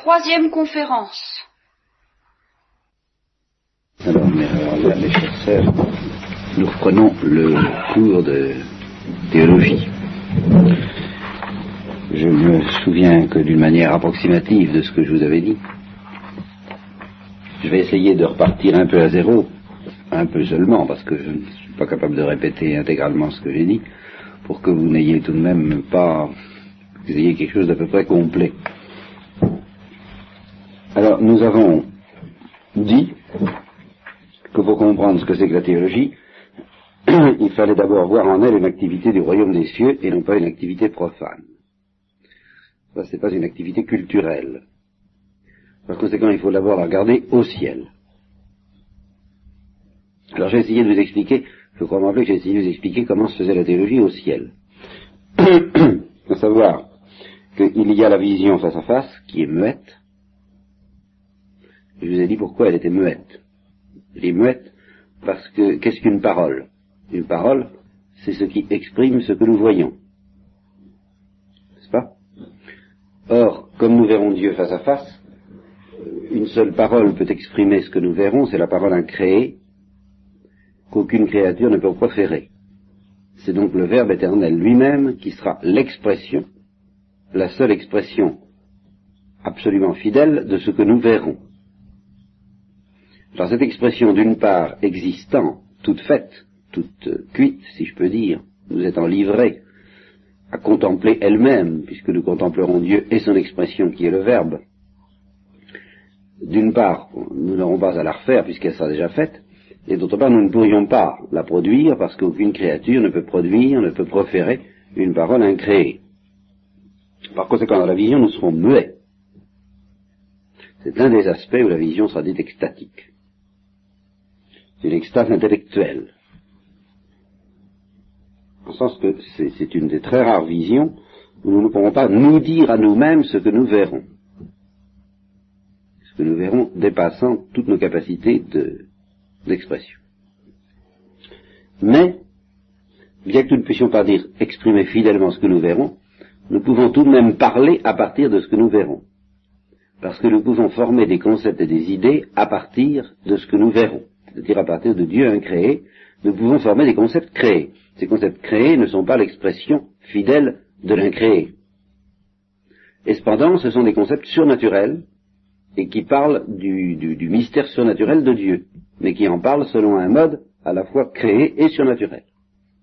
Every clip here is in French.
Troisième conférence. Alors, mes, alors, mes chers sœurs, nous reprenons le cours de théologie. Je me souviens que d'une manière approximative de ce que je vous avais dit, je vais essayer de repartir un peu à zéro, un peu seulement, parce que je ne suis pas capable de répéter intégralement ce que j'ai dit, pour que vous n'ayez tout de même pas, vous ayez quelque chose d'à peu près complet. Alors, nous avons dit que pour comprendre ce que c'est que la théologie, il fallait d'abord voir en elle une activité du royaume des cieux et non pas une activité profane. Ça, c'est pas une activité culturelle. Par conséquent, il faut d'abord la regarder au ciel. Alors j'ai essayé de vous expliquer, je crois me rappeler que j'ai essayé de vous expliquer comment se faisait la théologie au ciel. à savoir qu'il y a la vision face à face qui est muette. Je vous ai dit pourquoi elle était muette. Elle est muette parce que qu'est-ce qu'une parole? Une parole, c'est ce qui exprime ce que nous voyons. N'est-ce pas? Or, comme nous verrons Dieu face à face, une seule parole peut exprimer ce que nous verrons, c'est la parole incréée, qu'aucune créature ne peut proférer. C'est donc le Verbe éternel lui-même qui sera l'expression, la seule expression absolument fidèle de ce que nous verrons. Alors cette expression, d'une part, existant, toute faite, toute cuite, si je peux dire, nous étant livrée à contempler elle-même, puisque nous contemplerons Dieu et son expression qui est le Verbe, d'une part, nous n'aurons pas à la refaire puisqu'elle sera déjà faite, et d'autre part, nous ne pourrions pas la produire parce qu'aucune créature ne peut produire, ne peut proférer une parole incréée. Par conséquent, dans la vision, nous serons muets. C'est un des aspects où la vision sera dite extatique. C'est une extase intellectuelle. En sens que c'est une des très rares visions où nous ne pourrons pas nous dire à nous-mêmes ce que nous verrons que nous verrons dépassant toutes nos capacités d'expression. Mais, bien que nous ne puissions pas dire exprimer fidèlement ce que nous verrons, nous pouvons tout de même parler à partir de ce que nous verrons. Parce que nous pouvons former des concepts et des idées à partir de ce que nous verrons. C'est-à-dire à partir de Dieu incréé, nous pouvons former des concepts créés. Ces concepts créés ne sont pas l'expression fidèle de l'incréé. Et cependant, ce sont des concepts surnaturels et qui parle du, du, du, mystère surnaturel de Dieu, mais qui en parle selon un mode à la fois créé et surnaturel.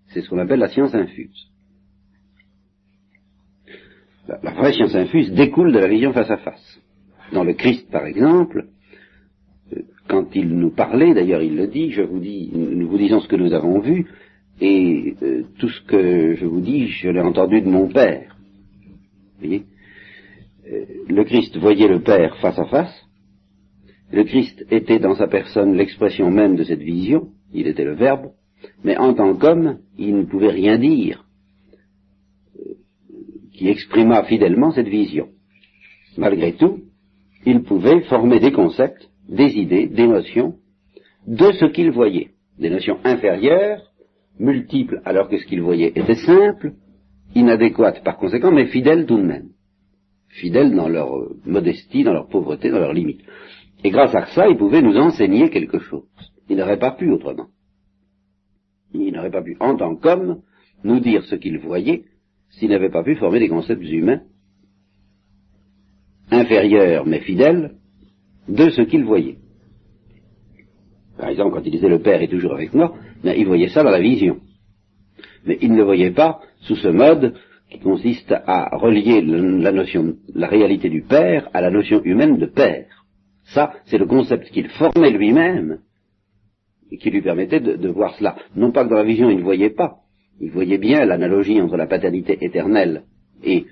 C'est ce qu'on appelle la science infuse. La, la, vraie science infuse découle de la vision face à face. Dans le Christ, par exemple, quand il nous parlait, d'ailleurs il le dit, je vous dis, nous vous disons ce que nous avons vu, et euh, tout ce que je vous dis, je l'ai entendu de mon Père. Vous voyez? Euh, le Christ voyait le Père face à face, le Christ était dans sa personne l'expression même de cette vision, il était le Verbe, mais en tant qu'homme, il ne pouvait rien dire euh, qui exprimât fidèlement cette vision. Malgré tout, il pouvait former des concepts, des idées, des notions de ce qu'il voyait, des notions inférieures, multiples alors que ce qu'il voyait était simple, inadéquates par conséquent, mais fidèles tout de même fidèles dans leur modestie, dans leur pauvreté, dans leurs limites. Et grâce à ça, ils pouvaient nous enseigner quelque chose. Ils n'auraient pas pu autrement. Ils n'auraient pas pu, en tant qu'hommes, nous dire ce qu'ils voyaient s'ils n'avaient pas pu former des concepts humains inférieurs mais fidèles de ce qu'ils voyaient. Par exemple, quand il disait le Père est toujours avec moi, ben, il voyait ça dans la vision. Mais il ne voyait pas sous ce mode qui consiste à relier la notion, la réalité du Père à la notion humaine de Père. Ça, c'est le concept qu'il formait lui-même et qui lui permettait de, voir cela. Non pas que dans la vision il ne voyait pas, il voyait bien l'analogie entre la paternité éternelle et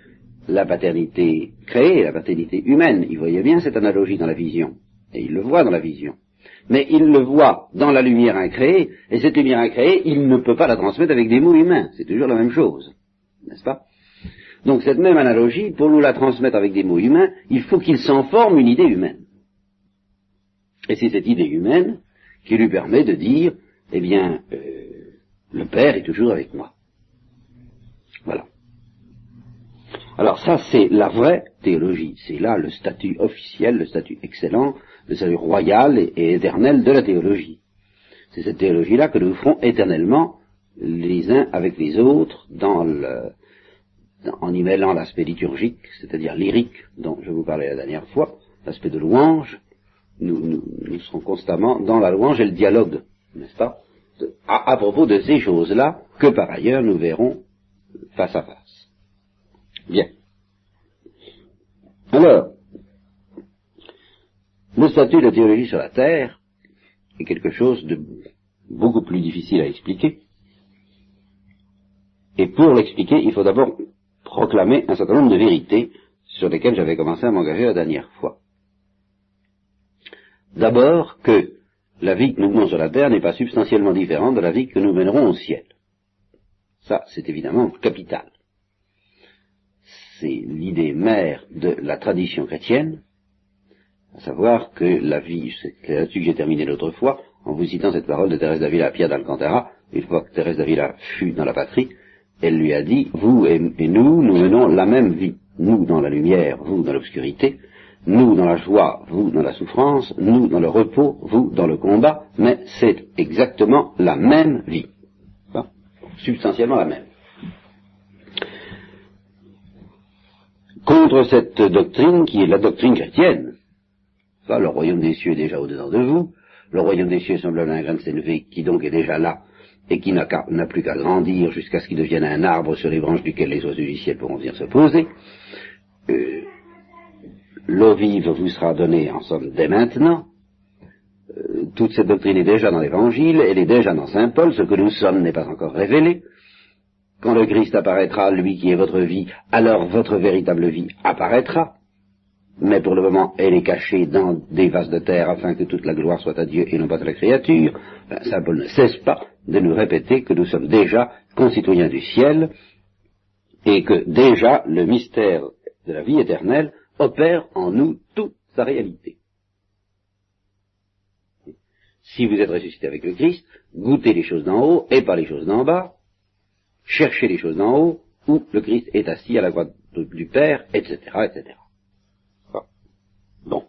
la paternité créée, la paternité humaine. Il voyait bien cette analogie dans la vision, et il le voit dans la vision. Mais il le voit dans la lumière incréée, et cette lumière incréée, il ne peut pas la transmettre avec des mots humains. C'est toujours la même chose n'est-ce pas? Donc cette même analogie, pour nous la transmettre avec des mots humains, il faut qu'il s'en forme une idée humaine. Et c'est cette idée humaine qui lui permet de dire, eh bien, euh, le Père est toujours avec moi. Voilà. Alors ça, c'est la vraie théologie. C'est là le statut officiel, le statut excellent, le statut royal et, éternel de la théologie. C'est cette théologie-là que nous ferons éternellement les uns avec les autres dans le, en y mêlant l'aspect liturgique, c'est-à-dire lyrique dont je vous parlais la dernière fois, l'aspect de louange, nous, serons constamment dans la louange et le dialogue, n'est-ce pas, à, propos de ces choses-là que par ailleurs nous verrons face à face. Bien. Alors, le statut de la théologie sur la terre est quelque chose de beaucoup plus difficile à expliquer. Et pour l'expliquer, il faut d'abord proclamer un certain nombre de vérités sur lesquelles j'avais commencé à m'engager la dernière fois. D'abord que la vie que nous menons sur la terre n'est pas substantiellement différente de la vie que nous mènerons au ciel. Ça, c'est évidemment capital. C'est l'idée mère de la tradition chrétienne, à savoir que la vie, c'est là-dessus que j'ai terminé l'autre fois, en vous citant cette parole de Thérèse d'Avila à Pierre d'Alcantara, une fois que Thérèse d'Avila fut dans la patrie, elle lui a dit, vous et, nous, nous menons la même vie. Nous dans la lumière, vous dans l'obscurité, nous dans la joie, vous dans la souffrance, nous dans le repos, vous dans le combat, mais c'est exactement la même vie. substantiellement la même. Contre cette doctrine qui est la doctrine chrétienne, le royaume des cieux est déjà au-dedans de vous, le royaume des cieux semble un grain de sénévé qui donc est déjà là et qui n'a plus qu'à grandir jusqu'à ce qu'il devienne un arbre sur les branches duquel les oiseaux du ciel pourront venir se poser. Euh, l'eau vive vous sera donnée en somme dès maintenant. Euh, toute cette doctrine est déjà dans l'Évangile, elle est déjà dans Saint Paul, ce que nous sommes n'est pas encore révélé. Quand le Christ apparaîtra, lui qui est votre vie, alors votre véritable vie apparaîtra. Mais pour le moment elle est cachée dans des vases de terre afin que toute la gloire soit à Dieu et non pas à la créature, ben, Saint Paul ne cesse pas de nous répéter que nous sommes déjà concitoyens du ciel et que déjà le mystère de la vie éternelle opère en nous toute sa réalité. Si vous êtes ressuscité avec le Christ, goûtez les choses d'en haut et pas les choses d'en bas, cherchez les choses d'en haut où le Christ est assis à la droite du Père, etc., etc. Bon.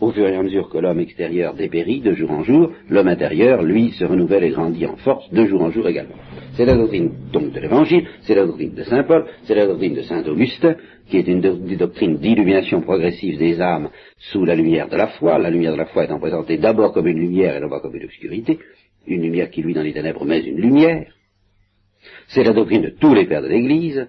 Au fur et à mesure que l'homme extérieur dépérit de jour en jour, l'homme intérieur, lui, se renouvelle et grandit en force de jour en jour également. C'est la doctrine donc de l'Évangile, c'est la doctrine de Saint Paul, c'est la doctrine de Saint Augustin, qui est une doctrine d'illumination progressive des âmes sous la lumière de la foi, la lumière de la foi étant présentée d'abord comme une lumière et non pas comme une obscurité, une lumière qui, lui, dans les ténèbres, met une lumière. C'est la doctrine de tous les pères de l'Église,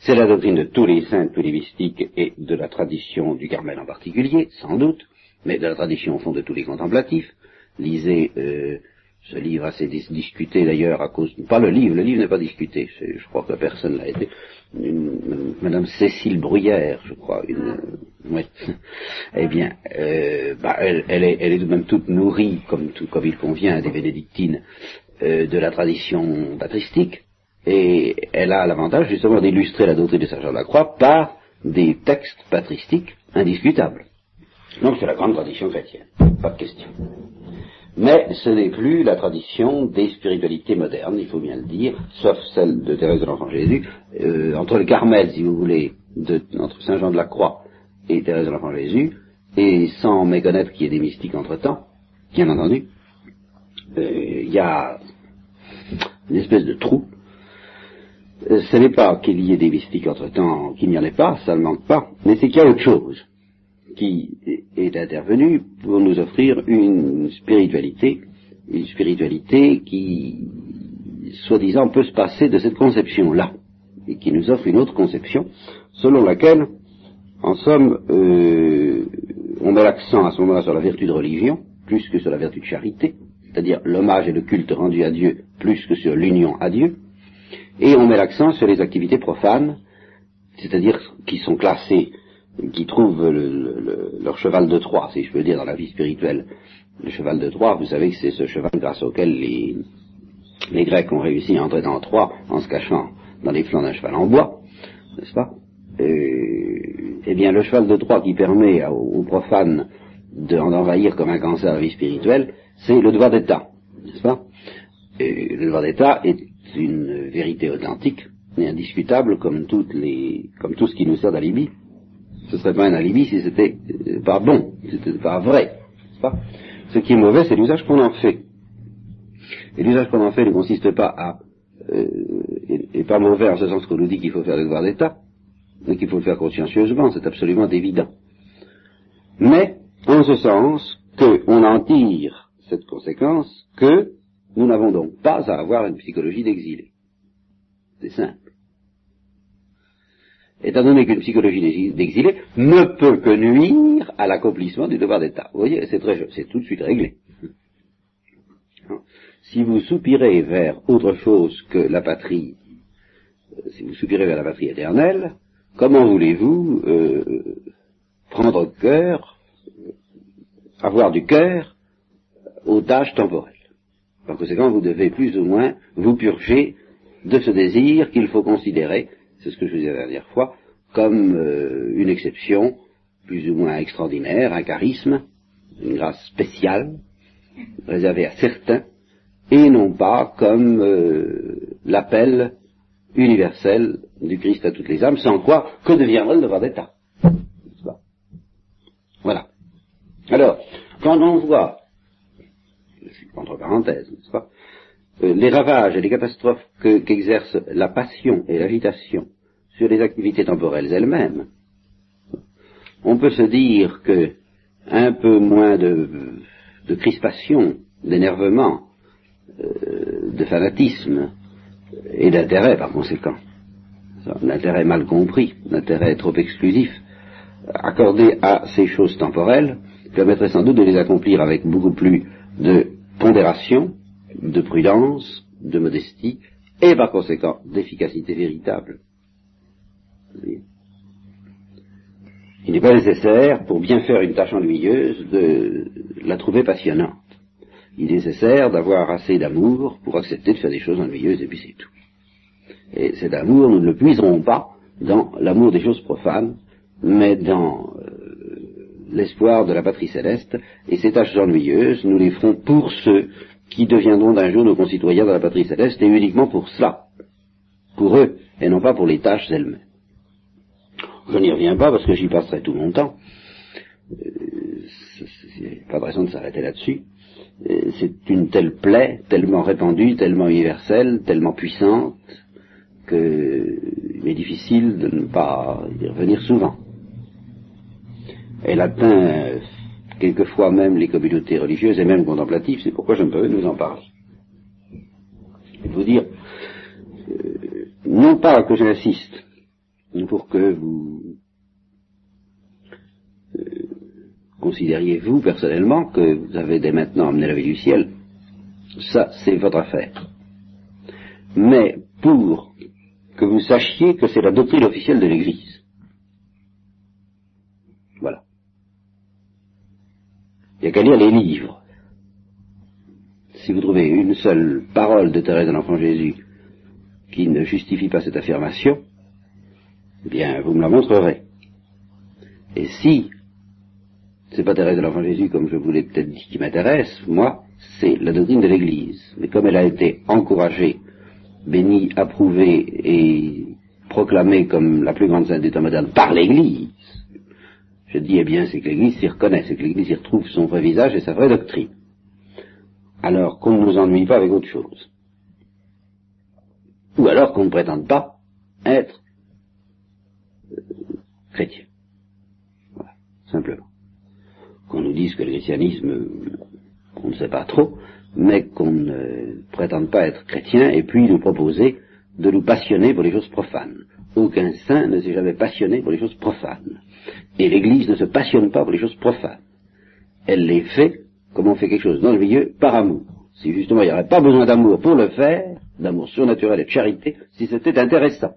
c'est la doctrine de tous les saints, tous les mystiques et de la tradition du Carmel en particulier, sans doute, mais de la tradition au fond de tous les contemplatifs. Lisez euh, ce livre assez discuté d'ailleurs à cause... Pas le livre, le livre n'est pas discuté, je crois que personne l'a été. Madame Cécile Bruyère, je crois, une... Ouais. eh bien, euh, bah, elle, est, elle est de même toute nourrie, comme, tout, comme il convient des bénédictines, euh, de la tradition patristique, et elle a l'avantage justement d'illustrer la doctrine de Saint Jean de la Croix par des textes patristiques indiscutables. Donc c'est la grande tradition chrétienne, pas de question. Mais ce n'est plus la tradition des spiritualités modernes, il faut bien le dire, sauf celle de Thérèse de l'Enfant Jésus. Euh, entre le Carmel, si vous voulez, entre Saint Jean de la Croix et Thérèse de l'Enfant Jésus, et sans méconnaître qu'il y ait des mystiques entre-temps, bien entendu, euh, il y a une espèce de trou ce n'est pas qu'il y ait des mystiques entre-temps, qu'il n'y en ait pas, ça ne manque pas, mais c'est qu'il y a autre chose qui est intervenue pour nous offrir une spiritualité, une spiritualité qui, soi-disant, peut se passer de cette conception-là, et qui nous offre une autre conception, selon laquelle, en somme, euh, on met l'accent à ce moment-là sur la vertu de religion, plus que sur la vertu de charité, c'est-à-dire l'hommage et le culte rendu à Dieu, plus que sur l'union à Dieu, et on met l'accent sur les activités profanes, c'est-à-dire qui sont classées, qui trouvent leur cheval de Troie, si je peux dire, dans la vie spirituelle. Le cheval de Troie, vous savez que c'est ce cheval grâce auquel les, Grecs ont réussi à entrer dans Troie en se cachant dans les flancs d'un cheval en bois, n'est-ce pas? Eh bien, le cheval de Troie qui permet aux, profanes d'envahir comme un cancer la vie spirituelle, c'est le devoir d'État, n'est-ce pas? Le devoir d'État est une vérité authentique et indiscutable comme, toutes les, comme tout ce qui nous sert d'alibi. Ce serait pas un alibi si c'était euh, pas bon, si c'était pas vrai. Ce qui est mauvais, c'est l'usage qu'on en fait. Et l'usage qu'on en fait ne consiste pas à, euh, et, pas mauvais en ce sens qu'on nous dit qu'il faut faire le devoir d'État, mais qu'il faut le faire consciencieusement, c'est absolument évident. Mais, en ce sens, qu'on en tire cette conséquence que nous n'avons donc pas à avoir une psychologie d'exilé. C'est simple. Étant donné qu'une psychologie d'exilé ne peut que nuire à l'accomplissement du devoir d'État. Vous voyez, c'est très, c'est tout de suite réglé. Si vous soupirez vers autre chose que la patrie, euh, si vous soupirez vers la patrie éternelle, comment voulez-vous euh, prendre cœur, euh, avoir du cœur aux tâches temporelles Par conséquent, vous devez plus ou moins vous purger de ce désir qu'il faut considérer, c'est ce que je vous disais la dernière fois, comme une exception plus ou moins extraordinaire, un charisme, une grâce spéciale, réservée à certains, et non pas comme euh, l'appel universel du Christ à toutes les âmes, sans quoi, que deviendrait le devoir d'État Voilà. Alors, quand on voit, entre parenthèses, n'est-ce pas, euh, les ravages et les catastrophes qu'exerce la passion et l'agitation sur les activités temporelles elles-mêmes, on peut se dire que un peu moins de, de crispation, d'énervement, euh, de fanatisme et d'intérêt par conséquent. Un mal compris, un trop exclusif, accordé à ces choses temporelles, permettrait sans doute de les accomplir avec beaucoup plus de pondération, de prudence, de modestie, et par conséquent d'efficacité véritable. Il n'est pas nécessaire, pour bien faire une tâche ennuyeuse, de la trouver passionnante il est nécessaire d'avoir assez d'amour pour accepter de faire des choses ennuyeuses et puis c'est tout. Et cet amour, nous ne le puiserons pas dans l'amour des choses profanes, mais dans euh, l'espoir de la patrie céleste, et ces tâches ennuyeuses, nous les ferons pour ceux qui deviendront d'un jour nos concitoyens dans la patrie céleste, et uniquement pour cela, pour eux, et non pas pour les tâches elles-mêmes. Je n'y reviens pas parce que j'y passerai tout mon temps. Euh, pas de raison de s'arrêter là-dessus. Euh, c'est une telle plaie, tellement répandue, tellement universelle, tellement puissante, qu'il est difficile de ne pas y revenir souvent. Elle atteint quelquefois même les communautés religieuses et même contemplatives, c'est pourquoi je me peux nous en parler. Je vais vous dire, euh, non pas que j'insiste pour que vous considériez-vous personnellement que vous avez dès maintenant amené la vie du ciel Ça, c'est votre affaire. Mais pour que vous sachiez que c'est la doctrine officielle de l'Église. Voilà. Il n'y a qu'à lire les livres. Si vous trouvez une seule parole de Thérèse de l'Enfant Jésus qui ne justifie pas cette affirmation, eh bien, vous me la montrerez. Et si c'est pas Thérèse de l'Enfant Jésus, comme je vous l'ai peut-être dit, qui m'intéresse, moi, c'est la doctrine de l'Église. Mais comme elle a été encouragée, bénie, approuvée et proclamée comme la plus grande sainte des temps modernes par l'Église, je dis, eh bien, c'est que l'Église s'y reconnaît, c'est que l'Église y retrouve son vrai visage et sa vraie doctrine. Alors qu'on ne nous ennuie pas avec autre chose. Ou alors qu'on ne prétende pas être euh, chrétien. Voilà, simplement qu'on nous dise que le christianisme, on ne sait pas trop, mais qu'on ne prétende pas être chrétien, et puis nous proposer de nous passionner pour les choses profanes. Aucun saint ne s'est jamais passionné pour les choses profanes. Et l'Église ne se passionne pas pour les choses profanes. Elle les fait, comme on fait quelque chose dans le milieu, par amour. Si justement il n'y aurait pas besoin d'amour pour le faire, d'amour surnaturel et de charité, si c'était intéressant.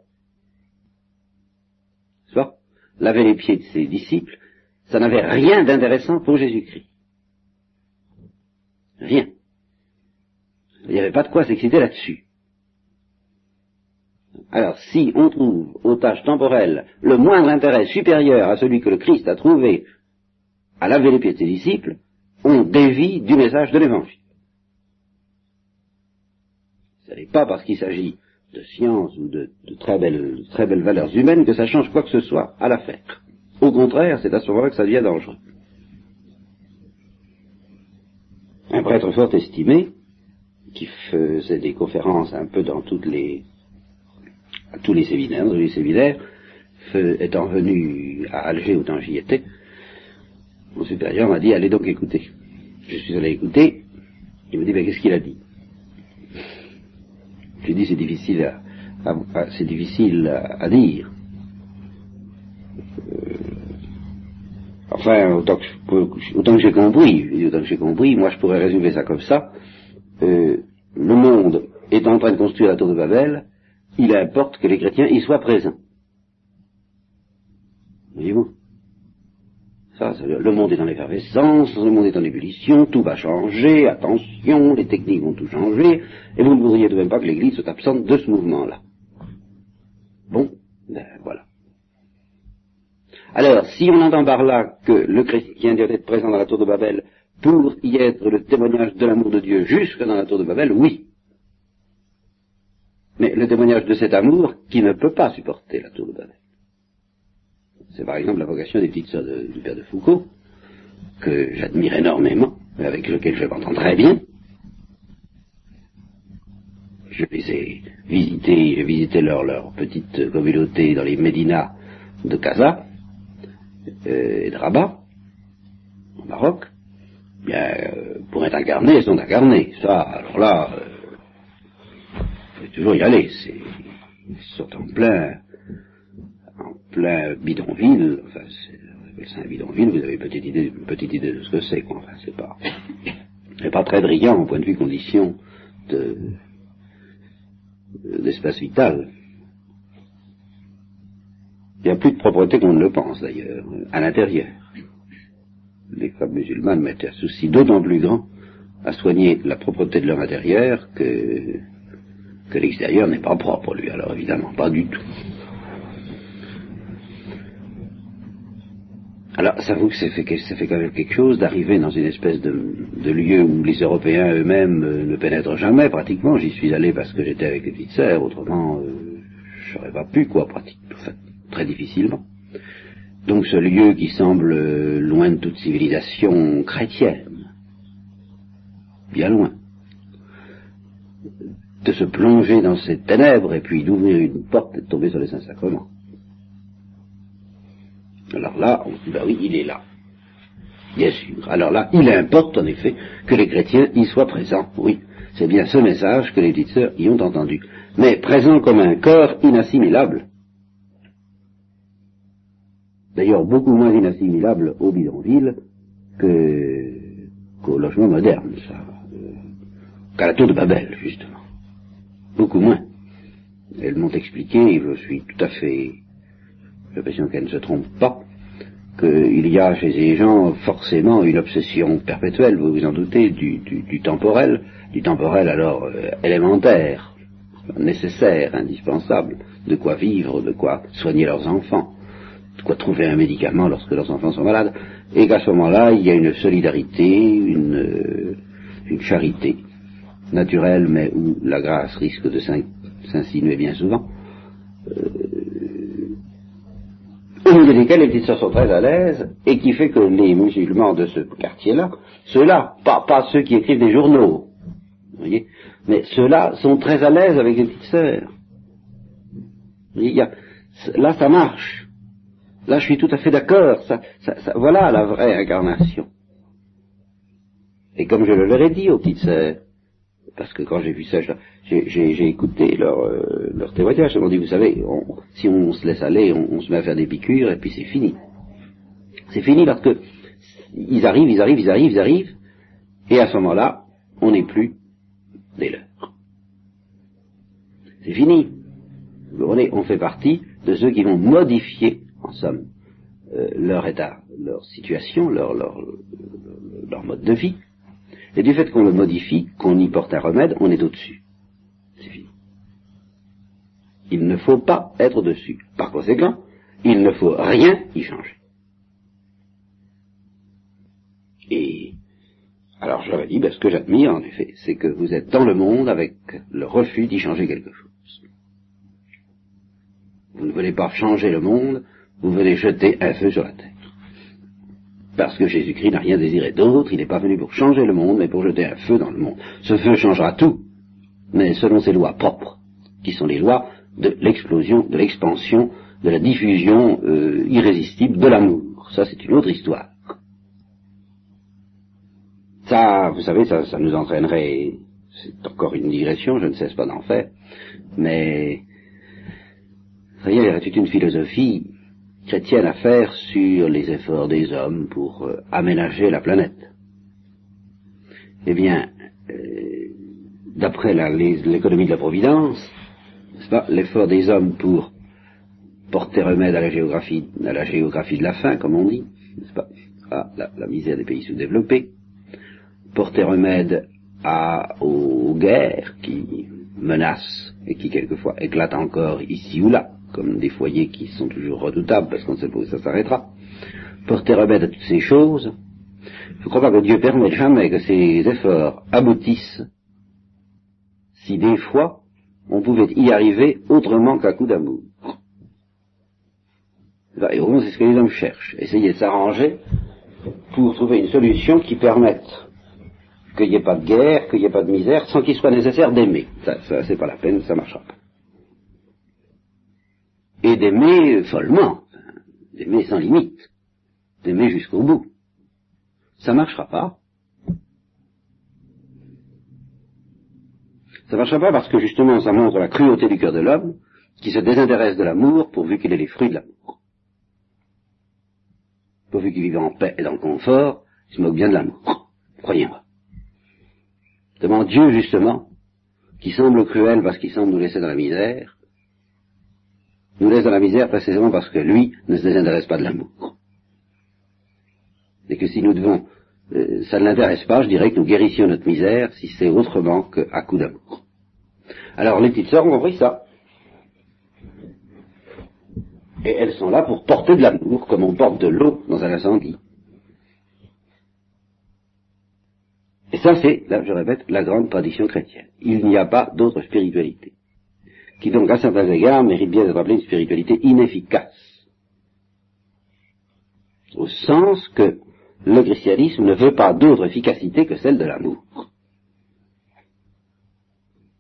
Soit, laver les pieds de ses disciples, ça n'avait rien d'intéressant pour Jésus-Christ. Rien. Il n'y avait pas de quoi s'exciter là-dessus. Alors, si on trouve aux tâches temporelles le moindre intérêt supérieur à celui que le Christ a trouvé à laver les pieds de ses disciples, on dévie du message de l'Évangile. Ce n'est pas parce qu'il s'agit de science ou de, très, belles, très belles valeurs humaines que ça change quoi que ce soit à l'affaire. Au contraire, c'est à ce moment-là que ça devient dangereux. Un prêtre fort estimé, qui faisait des conférences un peu dans toutes les, tous les séminaires, dans les séminaires, étant venu à Alger où j'y étais, mon supérieur m'a dit allez donc écouter. Je suis allé écouter, il me dit mais qu'est-ce qu'il a dit? Je dit c'est difficile à, difficile à, dire. Euh, enfin, autant que, autant que j'ai compris, autant que j'ai compris, moi je pourrais résumer ça comme ça. Euh, le monde est en train de construire la tour de Babel, il importe que les chrétiens y soient présents. Voyez-vous? Ça, le monde est en effervescence, le monde est en ébullition, tout va changer, attention, les techniques vont tout changer, et vous ne voudriez de même pas que l'Église soit absente de ce mouvement-là. Bon, ben voilà. Alors, si on entend par là que le chrétien doit être présent dans la tour de Babel pour y être le témoignage de l'amour de Dieu jusque dans la tour de Babel, oui. Mais le témoignage de cet amour qui ne peut pas supporter la tour de Babel. C'est par exemple la vocation des petites sœurs du père de Foucault, que j'admire énormément, et avec lequel je m'entends très bien. Je les ai visitées, j'ai visité leur, petite communauté dans les Médinas de Casa euh, et de Rabat, au Maroc. Bien, euh, pour être incarnées, elles sont incarnées. Ça, alors là, euh, toujours y aller. C'est, ils sont en plein plein bidonville, enfin, c'est un bidonville, vous avez une petite idée, petite idée de ce que c'est, quoi. Enfin, c'est pas, c'est pas très brillant au point de vue condition de, d'espace vital. Il y a plus de propreté qu'on ne le pense d'ailleurs, à l'intérieur. Les femmes musulmanes mettent un souci d'autant plus grand à soigner la propreté de leur intérieur que, que l'extérieur n'est pas propre, lui. Alors évidemment, pas du tout. Alors, ça vous que ça fait, quand même quelque chose d'arriver dans une espèce de, lieu où les Européens eux-mêmes euh, ne pénètrent jamais, pratiquement. J'y suis allé parce que j'étais avec les petites autrement, euh, je n'aurais pas pu, quoi, pratiquement, très difficilement. Donc ce lieu qui semble euh, loin de toute civilisation chrétienne, bien loin, de se plonger dans ces ténèbres et puis d'ouvrir une porte et de tomber sur les Saints-Sacrements. Alors là, on dit, ben oui, il est là. Bien sûr. Alors là, il importe en effet que les chrétiens y soient présents. Oui, c'est bien ce message que les éditeurs y ont entendu. Mais présent comme un corps inassimilable. D'ailleurs, beaucoup moins inassimilable au bidonville qu'au logement moderne, ça. Euh, qu'à la tour de Babel, justement. Beaucoup moins. Elles m'ont expliqué, je suis tout à fait j'ai l'impression qu'elle ne se trompe pas, qu'il y a chez ces gens forcément une obsession perpétuelle, vous vous en doutez, du, temporel, du temporel alors euh, élémentaire, nécessaire, indispensable, de quoi vivre, de quoi soigner leurs enfants, de quoi trouver un médicament lorsque leurs enfants sont malades, et qu'à ce moment-là, il y a une solidarité, une, euh, une charité naturelle, mais où la grâce risque de s'insinuer bien souvent, au milieu desquels les petites sœurs sont très à l'aise, et qui fait que les musulmans de ce quartier-là, ceux-là, pas, ceux qui écrivent des journaux, voyez, mais ceux-là sont très à l'aise avec les petites sœurs. là, ça marche. Là, je suis tout à fait d'accord. Ça, voilà la vraie incarnation. Et comme je le leur ai dit aux petites sœurs, parce que quand j'ai vu ça, j'ai écouté leur, euh, leur témoignage, ils m'ont dit, vous savez, si on se laisse aller, on, se met à faire des piqûres, et puis c'est fini. C'est fini parce que ils arrivent, ils arrivent, ils arrivent, ils arrivent, et à ce moment-là, on n'est plus des leurs. C'est fini. On, on fait partie de ceux qui vont modifier, en somme, euh, leur état, leur situation, leur, leur, leur mode de vie, et du fait qu'on le modifie, qu'on y porte un remède, on est au-dessus. C'est fini. Il ne faut pas être dessus. Par conséquent, il ne faut rien y changer. Et alors je leur dit, ben, ce que j'admire en effet, c'est que vous êtes dans le monde avec le refus d'y changer quelque chose. Vous ne venez pas changer le monde, vous venez jeter un feu sur la terre. Parce que Jésus-Christ n'a rien désiré d'autre, il n'est pas venu pour changer le monde, mais pour jeter un feu dans le monde. Ce feu changera tout, mais selon ses lois propres, qui sont les lois de l'explosion, de l'expansion, de la diffusion euh, irrésistible de l'amour. Ça, c'est une autre histoire. Ça, vous savez, ça, ça nous entraînerait, c'est encore une digression, je ne cesse pas d'en faire, mais il y a toute une philosophie chrétienne à faire sur les efforts des hommes pour euh, aménager la planète. Eh bien, euh, d'après l'économie de la Providence, l'effort des hommes pour porter remède à la géographie, à la géographie de la faim, comme on dit, pas, à la, misère des pays sous-développés, porter remède à, aux guerres qui menacent et qui quelquefois éclatent encore ici ou là, comme des foyers qui sont toujours redoutables parce qu'on ne sait pas où ça s'arrêtera, porter remède à toutes ces choses, je ne crois pas que Dieu permette jamais que ces efforts aboutissent si des fois on pouvait y arriver autrement qu'à coup d'amour. Et au c'est ce que les hommes cherchent, essayer de s'arranger pour trouver une solution qui permette qu'il n'y ait pas de guerre, qu'il n'y ait pas de misère, sans qu'il soit nécessaire d'aimer. Ça, ça c'est pas la peine, ça marchera pas et d'aimer follement, d'aimer sans limite, d'aimer jusqu'au bout. Ça ne marchera pas. Ça ne marchera pas parce que justement ça montre la cruauté du cœur de l'homme qui se désintéresse de l'amour pourvu qu'il ait les fruits de l'amour. Pourvu qu'il vive en paix et dans le confort, il se moque bien de l'amour. Croyez-moi. Devant Dieu justement, qui semble cruel parce qu'il semble nous laisser dans la misère, nous laisse dans la misère précisément parce que lui ne se désintéresse pas de l'amour. Et que si nous devons, euh, ça ne l'intéresse pas, je dirais que nous guérissions notre misère si c'est autrement qu'à coup d'amour. Alors les petites sœurs ont compris ça. Et elles sont là pour porter de l'amour comme on porte de l'eau dans un incendie. Et ça c'est, là je répète, la grande tradition chrétienne. Il n'y a pas d'autre spiritualité qui donc à certains égards mérite bien d'être appelée une spiritualité inefficace. Au sens que le christianisme ne veut pas d'autre efficacité que celle de l'amour.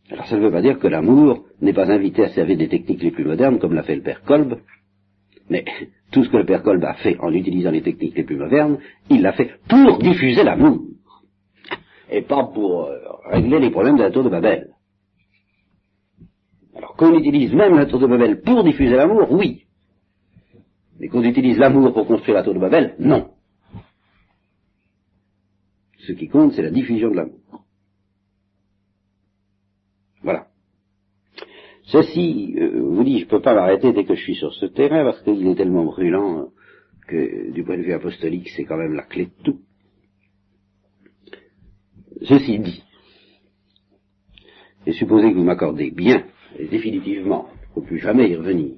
Alors ça ne veut pas dire que l'amour n'est pas invité à servir des techniques les plus modernes comme l'a fait le père Kolb, mais tout ce que le père Kolb a fait en utilisant les techniques les plus modernes, il l'a fait pour diffuser l'amour, et pas pour euh, régler les problèmes de la tour de Babel. Alors qu'on utilise même la tour de Babel pour diffuser l'amour, oui. Mais qu'on utilise l'amour pour construire la tour de Babel, non. Ce qui compte, c'est la diffusion de l'amour. Voilà. Ceci, euh, vous dit, je ne peux pas m'arrêter dès que je suis sur ce terrain, parce qu'il est tellement brûlant que, du point de vue apostolique, c'est quand même la clé de tout. Ceci dit, et supposez que vous m'accordez bien et définitivement, faut plus jamais y revenir,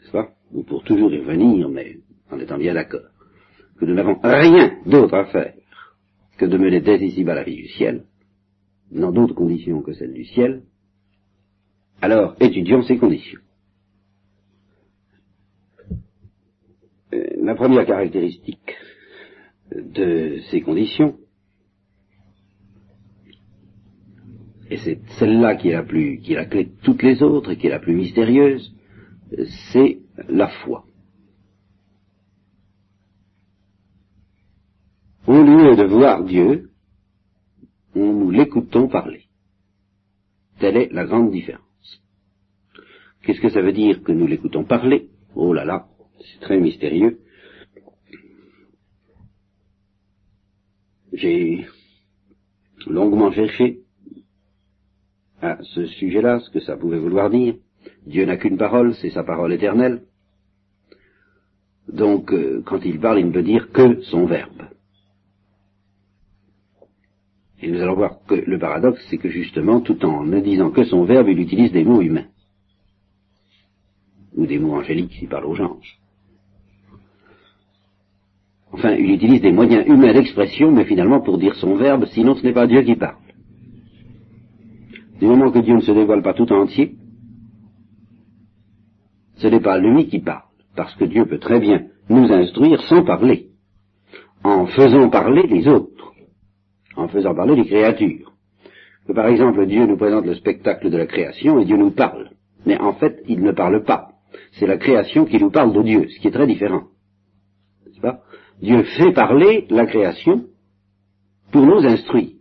n'est-ce pas? Ou pour toujours y revenir, mais en étant bien d'accord, que nous n'avons rien d'autre à faire que de mener dès ici-bas la vie du ciel, dans d'autres conditions que celles du ciel, alors étudions ces conditions. Euh, la première caractéristique de ces conditions, et c'est celle-là qui est la plus, qui la clé de toutes les autres et qui est la plus mystérieuse, c'est la foi. Au lieu de voir Dieu, on nous l'écoutons parler. Telle est la grande différence. Qu'est-ce que ça veut dire que nous l'écoutons parler? Oh là là, c'est très mystérieux. J'ai longuement cherché à ce sujet-là, ce que ça pouvait vouloir dire. Dieu n'a qu'une parole, c'est sa parole éternelle. Donc, euh, quand il parle, il ne peut dire que son verbe. Et nous allons voir que le paradoxe, c'est que justement, tout en ne disant que son verbe, il utilise des mots humains. Ou des mots angéliques s'il parle aux anges. Enfin, il utilise des moyens humains d'expression, mais finalement pour dire son verbe, sinon ce n'est pas Dieu qui parle. Du moment que Dieu ne se dévoile pas tout entier, ce n'est pas lui qui parle, parce que Dieu peut très bien nous instruire sans parler, en faisant parler les autres, en faisant parler les créatures. Que par exemple Dieu nous présente le spectacle de la création et Dieu nous parle. Mais en fait, il ne parle pas. C'est la création qui nous parle de Dieu, ce qui est très différent. Pas? Dieu fait parler la création pour nous instruire.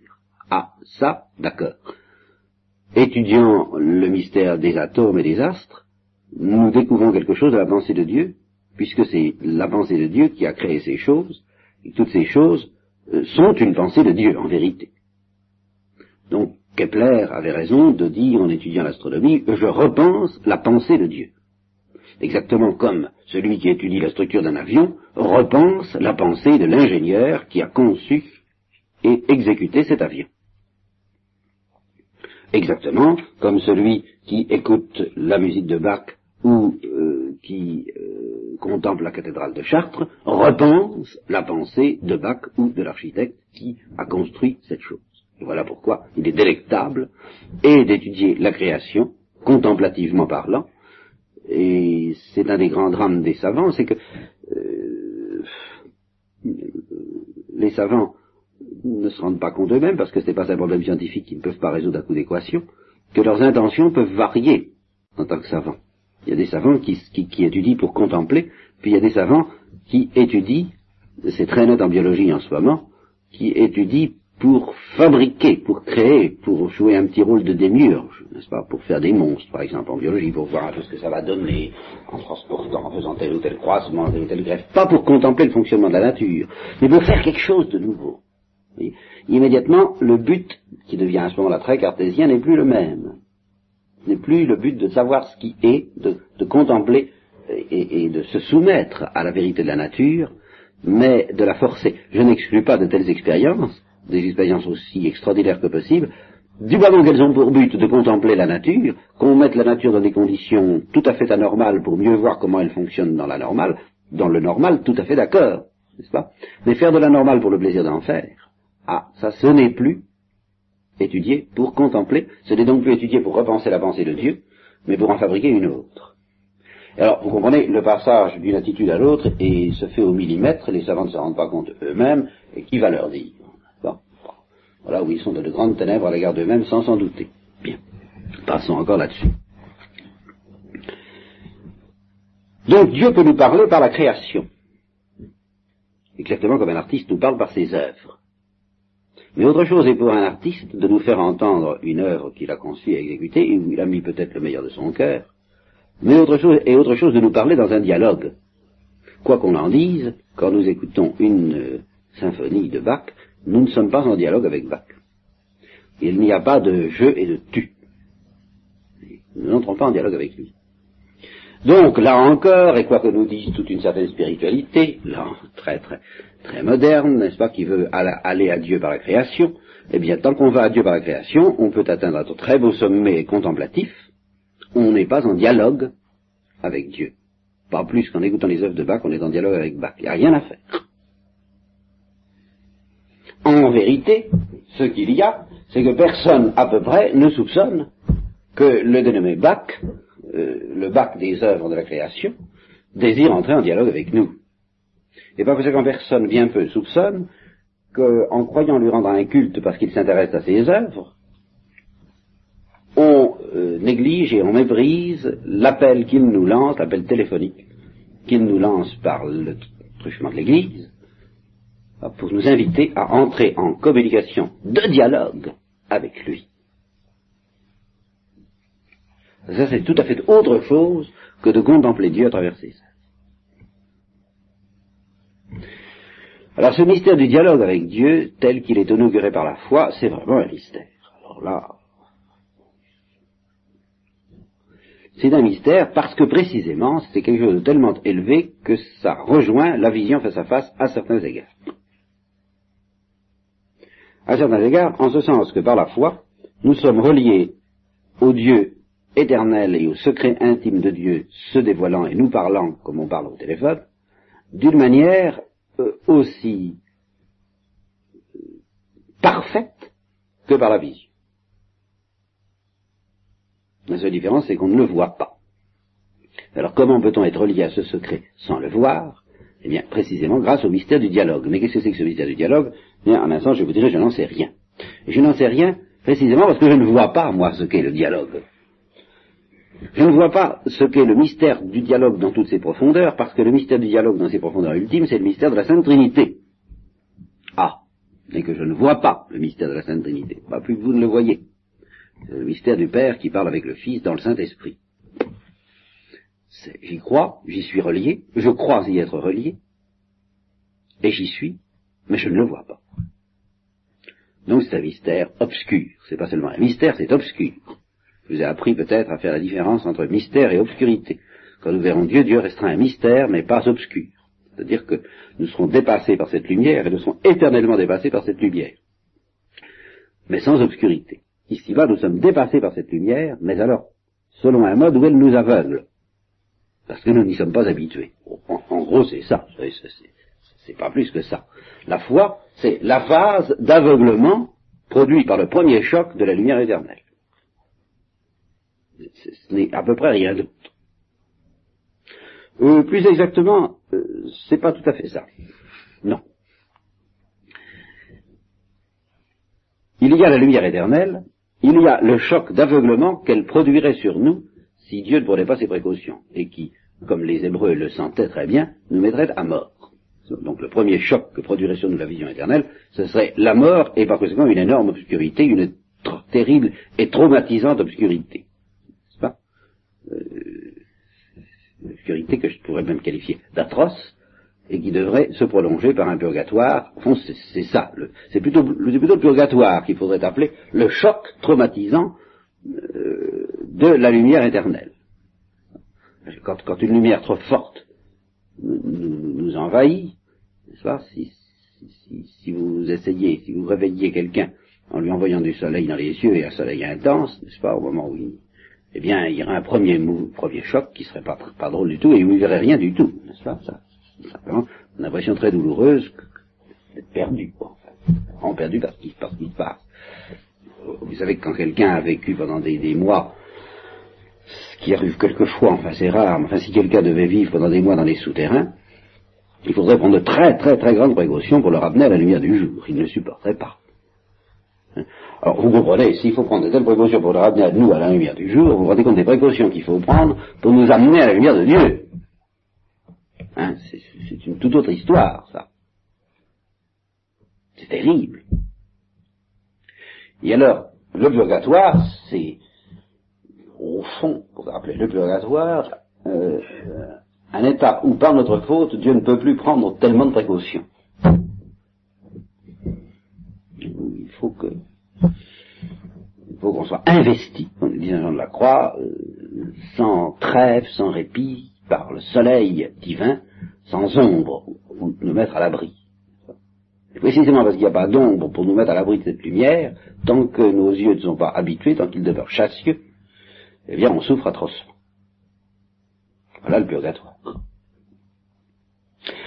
Ah, ça, d'accord. Étudiant le mystère des atomes et des astres, nous découvrons quelque chose de la pensée de Dieu, puisque c'est la pensée de Dieu qui a créé ces choses, et toutes ces choses euh, sont une pensée de Dieu, en vérité. Donc, Kepler avait raison de dire, en étudiant l'astronomie, je repense la pensée de Dieu. Exactement comme celui qui étudie la structure d'un avion repense la pensée de l'ingénieur qui a conçu et exécuté cet avion. Exactement comme celui qui écoute la musique de Bach ou euh, qui euh, contemple la cathédrale de Chartres repense la pensée de Bach ou de l'architecte qui a construit cette chose. Et voilà pourquoi il est délectable et d'étudier la création, contemplativement parlant, et c'est un des grands drames des savants, c'est que euh, les savants ne se rendent pas compte eux-mêmes, parce que ce n'est pas un problème scientifique qu'ils ne peuvent pas résoudre à coup d'équation, que leurs intentions peuvent varier en tant que savants. Il y a des savants qui, étudient pour contempler, puis il y a des savants qui étudient, c'est très net en biologie en ce moment, qui étudient pour fabriquer, pour créer, pour jouer un petit rôle de démiurge, n'est-ce pas, pour faire des monstres, par exemple, en biologie, pour voir un peu ce que ça va donner, en transportant, en faisant tel ou tel croisement, tel ou tel greffe, pas pour contempler le fonctionnement de la nature, mais pour faire quelque chose de nouveau. Immédiatement, le but, qui devient à ce moment-là très cartésien, n'est plus le même. N'est plus le but de savoir ce qui est, de, contempler et, et de se soumettre à la vérité de la nature, mais de la forcer. Je n'exclus pas de telles expériences, des expériences aussi extraordinaires que possible, du moment qu'elles ont pour but de contempler la nature, qu'on mette la nature dans des conditions tout à fait anormales pour mieux voir comment elle fonctionne dans la normale, dans le normal, tout à fait d'accord, n'est-ce pas? Mais faire de la normale pour le plaisir d'en faire, ah, ça ce n'est plus étudier pour contempler, ce n'est donc plus étudier pour repenser la pensée de Dieu, mais pour en fabriquer une autre. Alors, vous comprenez, le passage d'une attitude à l'autre et se fait au millimètre, les savants ne se rendent pas compte eux-mêmes, et qui va leur dire? Voilà où ils sont de grandes ténèbres à l'égard d'eux-mêmes sans s'en douter. Bien. Passons encore là-dessus. Donc Dieu peut nous parler par la création. Exactement comme un artiste nous parle par ses œuvres. Mais autre chose est pour un artiste de nous faire entendre une œuvre qu'il a conçue et exécutée, où il a mis peut-être le meilleur de son cœur, mais autre chose, et autre chose de nous parler dans un dialogue. Quoi qu'on en dise, quand nous écoutons une euh, symphonie de Bach, nous ne sommes pas en dialogue avec Bach. Il n'y a pas de je et de tu. Nous n'entrons pas en dialogue avec lui. Donc là encore, et quoi que nous dise toute une certaine spiritualité, là, très très très moderne, n'est-ce pas, qui veut aller à Dieu par la création, eh bien tant qu'on va à Dieu par la création, on peut atteindre un très beau sommet contemplatif, on n'est pas en dialogue avec Dieu. Pas plus qu'en écoutant les œuvres de Bach, on est en dialogue avec Bach. Il n'y a rien à faire. En vérité, ce qu'il y a, c'est que personne à peu près ne soupçonne que le dénommé Bach, euh, le Bach des œuvres de la création, désire entrer en dialogue avec nous. Et pas qu'en personne bien peu soupçonne qu'en croyant lui rendre un culte parce qu'il s'intéresse à ses œuvres, on euh, néglige et on méprise l'appel qu'il nous lance, l'appel téléphonique qu'il nous lance par le truchement de l'Église, pour nous inviter à entrer en communication de dialogue avec lui. Ça, c'est tout à fait autre chose que de contempler Dieu à travers ses œuvres. Alors, ce mystère du dialogue avec Dieu, tel qu'il est inauguré par la foi, c'est vraiment un mystère. Alors là, c'est un mystère parce que précisément, c'est quelque chose de tellement élevé que ça rejoint la vision face à face à certains égards à certains égards, en ce sens que par la foi, nous sommes reliés au Dieu éternel et au secret intime de Dieu, se dévoilant et nous parlant comme on parle au téléphone, d'une manière aussi parfaite que par la vision. La seule différence, c'est qu'on ne le voit pas. Alors comment peut-on être relié à ce secret sans le voir? Eh bien, précisément grâce au mystère du dialogue. Mais qu'est-ce que c'est que ce mystère du dialogue? Eh bien, en un sens, je vous dirais, je n'en sais rien. Je n'en sais rien précisément parce que je ne vois pas, moi, ce qu'est le dialogue. Je ne vois pas ce qu'est le mystère du dialogue dans toutes ses profondeurs, parce que le mystère du dialogue dans ses profondeurs ultimes, c'est le mystère de la Sainte Trinité. Ah, et que je ne vois pas le mystère de la Sainte Trinité, pas plus que vous ne le voyez. C'est le mystère du Père qui parle avec le Fils dans le Saint-Esprit. J'y crois, j'y suis relié, je crois y être relié, et j'y suis, mais je ne le vois pas. Donc c'est un mystère obscur. C'est pas seulement un mystère, c'est obscur. Vous ai appris peut-être à faire la différence entre mystère et obscurité. Quand nous verrons Dieu, Dieu restera un mystère, mais pas obscur. C'est-à-dire que nous serons dépassés par cette lumière et nous serons éternellement dépassés par cette lumière. Mais sans obscurité. Ici-bas, nous sommes dépassés par cette lumière, mais alors, selon un mode où elle nous aveugle. Parce que nous n'y sommes pas habitués. En, gros, c'est ça. C'est pas plus que ça. La foi, c'est la phase d'aveuglement produite par le premier choc de la lumière éternelle ce n'est à peu près rien d'autre. Euh, plus exactement, euh, c'est pas tout à fait ça. Non. Il y a la lumière éternelle, il y a le choc d'aveuglement qu'elle produirait sur nous si Dieu ne prenait pas ses précautions, et qui, comme les Hébreux le sentaient très bien, nous mettrait à mort. Donc le premier choc que produirait sur nous la vision éternelle, ce serait la mort et par conséquent une énorme obscurité, une terrible et traumatisante obscurité. Euh, obscurité que je pourrais même qualifier d'atroce, et qui devrait se prolonger par un purgatoire. Fond, c'est ça. C'est plutôt, le purgatoire qu'il faudrait appeler le choc traumatisant euh, de la lumière éternelle. Quand, une lumière trop forte nous, envahit, n'est-ce si, si, vous essayez, si vous réveillez quelqu'un en lui envoyant du soleil dans les yeux et un soleil intense, n'est-ce pas, au moment où il, eh bien, il y aura un premier, premier choc qui serait pas, pas drôle du tout et où il verrait rien du tout, n'est-ce pas? Ça, Simplement, une impression très douloureuse d'être perdu, quoi, en perdu parce qu'il parce qu'il passe. Vous savez que quand quelqu'un a vécu pendant des, des mois, ce qui arrive quelquefois, enfin c'est rare, mais enfin si quelqu'un devait vivre pendant des mois dans les souterrains, il faudrait prendre de très très très grandes précautions pour le ramener à la lumière du jour. Il ne le supporterait pas. Alors vous comprenez, s'il faut prendre de telles précautions pour le ramener à nous à la lumière du jour, vous vous rendez compte des précautions qu'il faut prendre pour nous amener à la lumière de Dieu. Hein, c'est une toute autre histoire, ça. C'est terrible. Et alors, le purgatoire, c'est, au fond, pour appeler le purgatoire, euh, un état où, par notre faute, Dieu ne peut plus prendre tellement de précautions. Il faut que faut qu'on soit investi, comme dit Jean de la Croix, euh, sans trêve, sans répit, par le soleil divin, sans ombre, pour nous mettre à l'abri. Précisément parce qu'il n'y a pas d'ombre pour nous mettre à l'abri de cette lumière, tant que nos yeux ne sont pas habitués, tant qu'ils demeurent chassieux, eh bien on souffre atrocement. Voilà le purgatoire.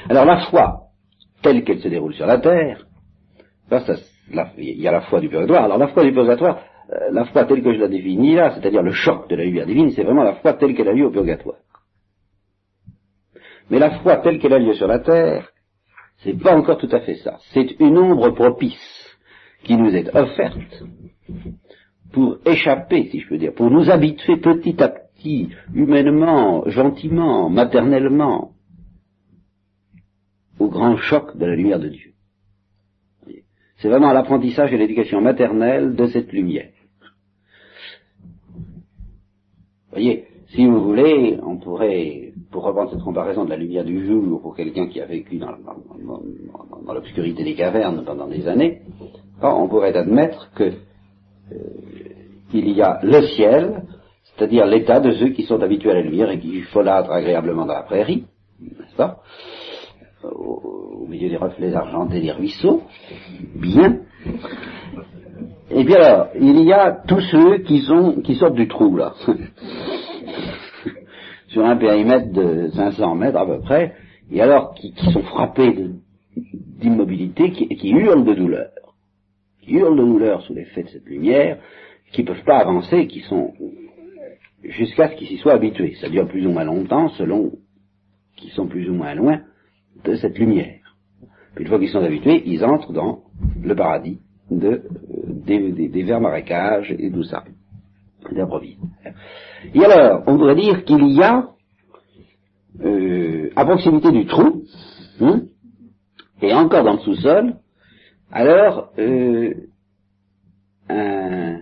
Alors la foi, telle qu'elle se déroule sur la terre, il y a la foi du purgatoire. Alors la foi du purgatoire, la foi telle que je la définis là, c'est-à-dire le choc de la lumière divine, c'est vraiment la foi telle qu'elle a lieu au purgatoire. Mais la foi telle qu'elle a lieu sur la terre, c'est pas encore tout à fait ça. C'est une ombre propice qui nous est offerte pour échapper, si je peux dire, pour nous habituer petit à petit, humainement, gentiment, maternellement, au grand choc de la lumière de Dieu. C'est vraiment l'apprentissage et l'éducation maternelle de cette lumière. Vous voyez, si vous voulez, on pourrait, pour reprendre cette comparaison de la lumière du jour pour quelqu'un qui a vécu dans, l'obscurité des cavernes pendant des années, on pourrait admettre que euh, il y a le ciel, c'est-à-dire l'état de ceux qui sont habitués à la lumière et qui folâtrent agréablement dans la prairie, n'est-ce pas? Au, au, milieu des reflets argentés des ruisseaux, bien. Et bien alors, il y a tous ceux qui, sont, qui sortent du trou, là. Sur un périmètre de 500 mètres à peu près, et alors qui, sont frappés d'immobilité, qui, qui hurlent de douleur. Qui hurlent de douleur sous l'effet de cette lumière, qui ne peuvent pas avancer, qui sont jusqu'à ce qu'ils s'y soient habitués. Ça dure plus ou moins longtemps selon qu'ils sont plus ou moins loin de cette lumière. Une fois qu'ils sont habitués, ils entrent dans le paradis de, euh, des, des, verts marécages et tout ça. Et alors, on voudrait dire qu'il y a, euh, à proximité du trou, hein, et encore dans le sous-sol, alors euh, un,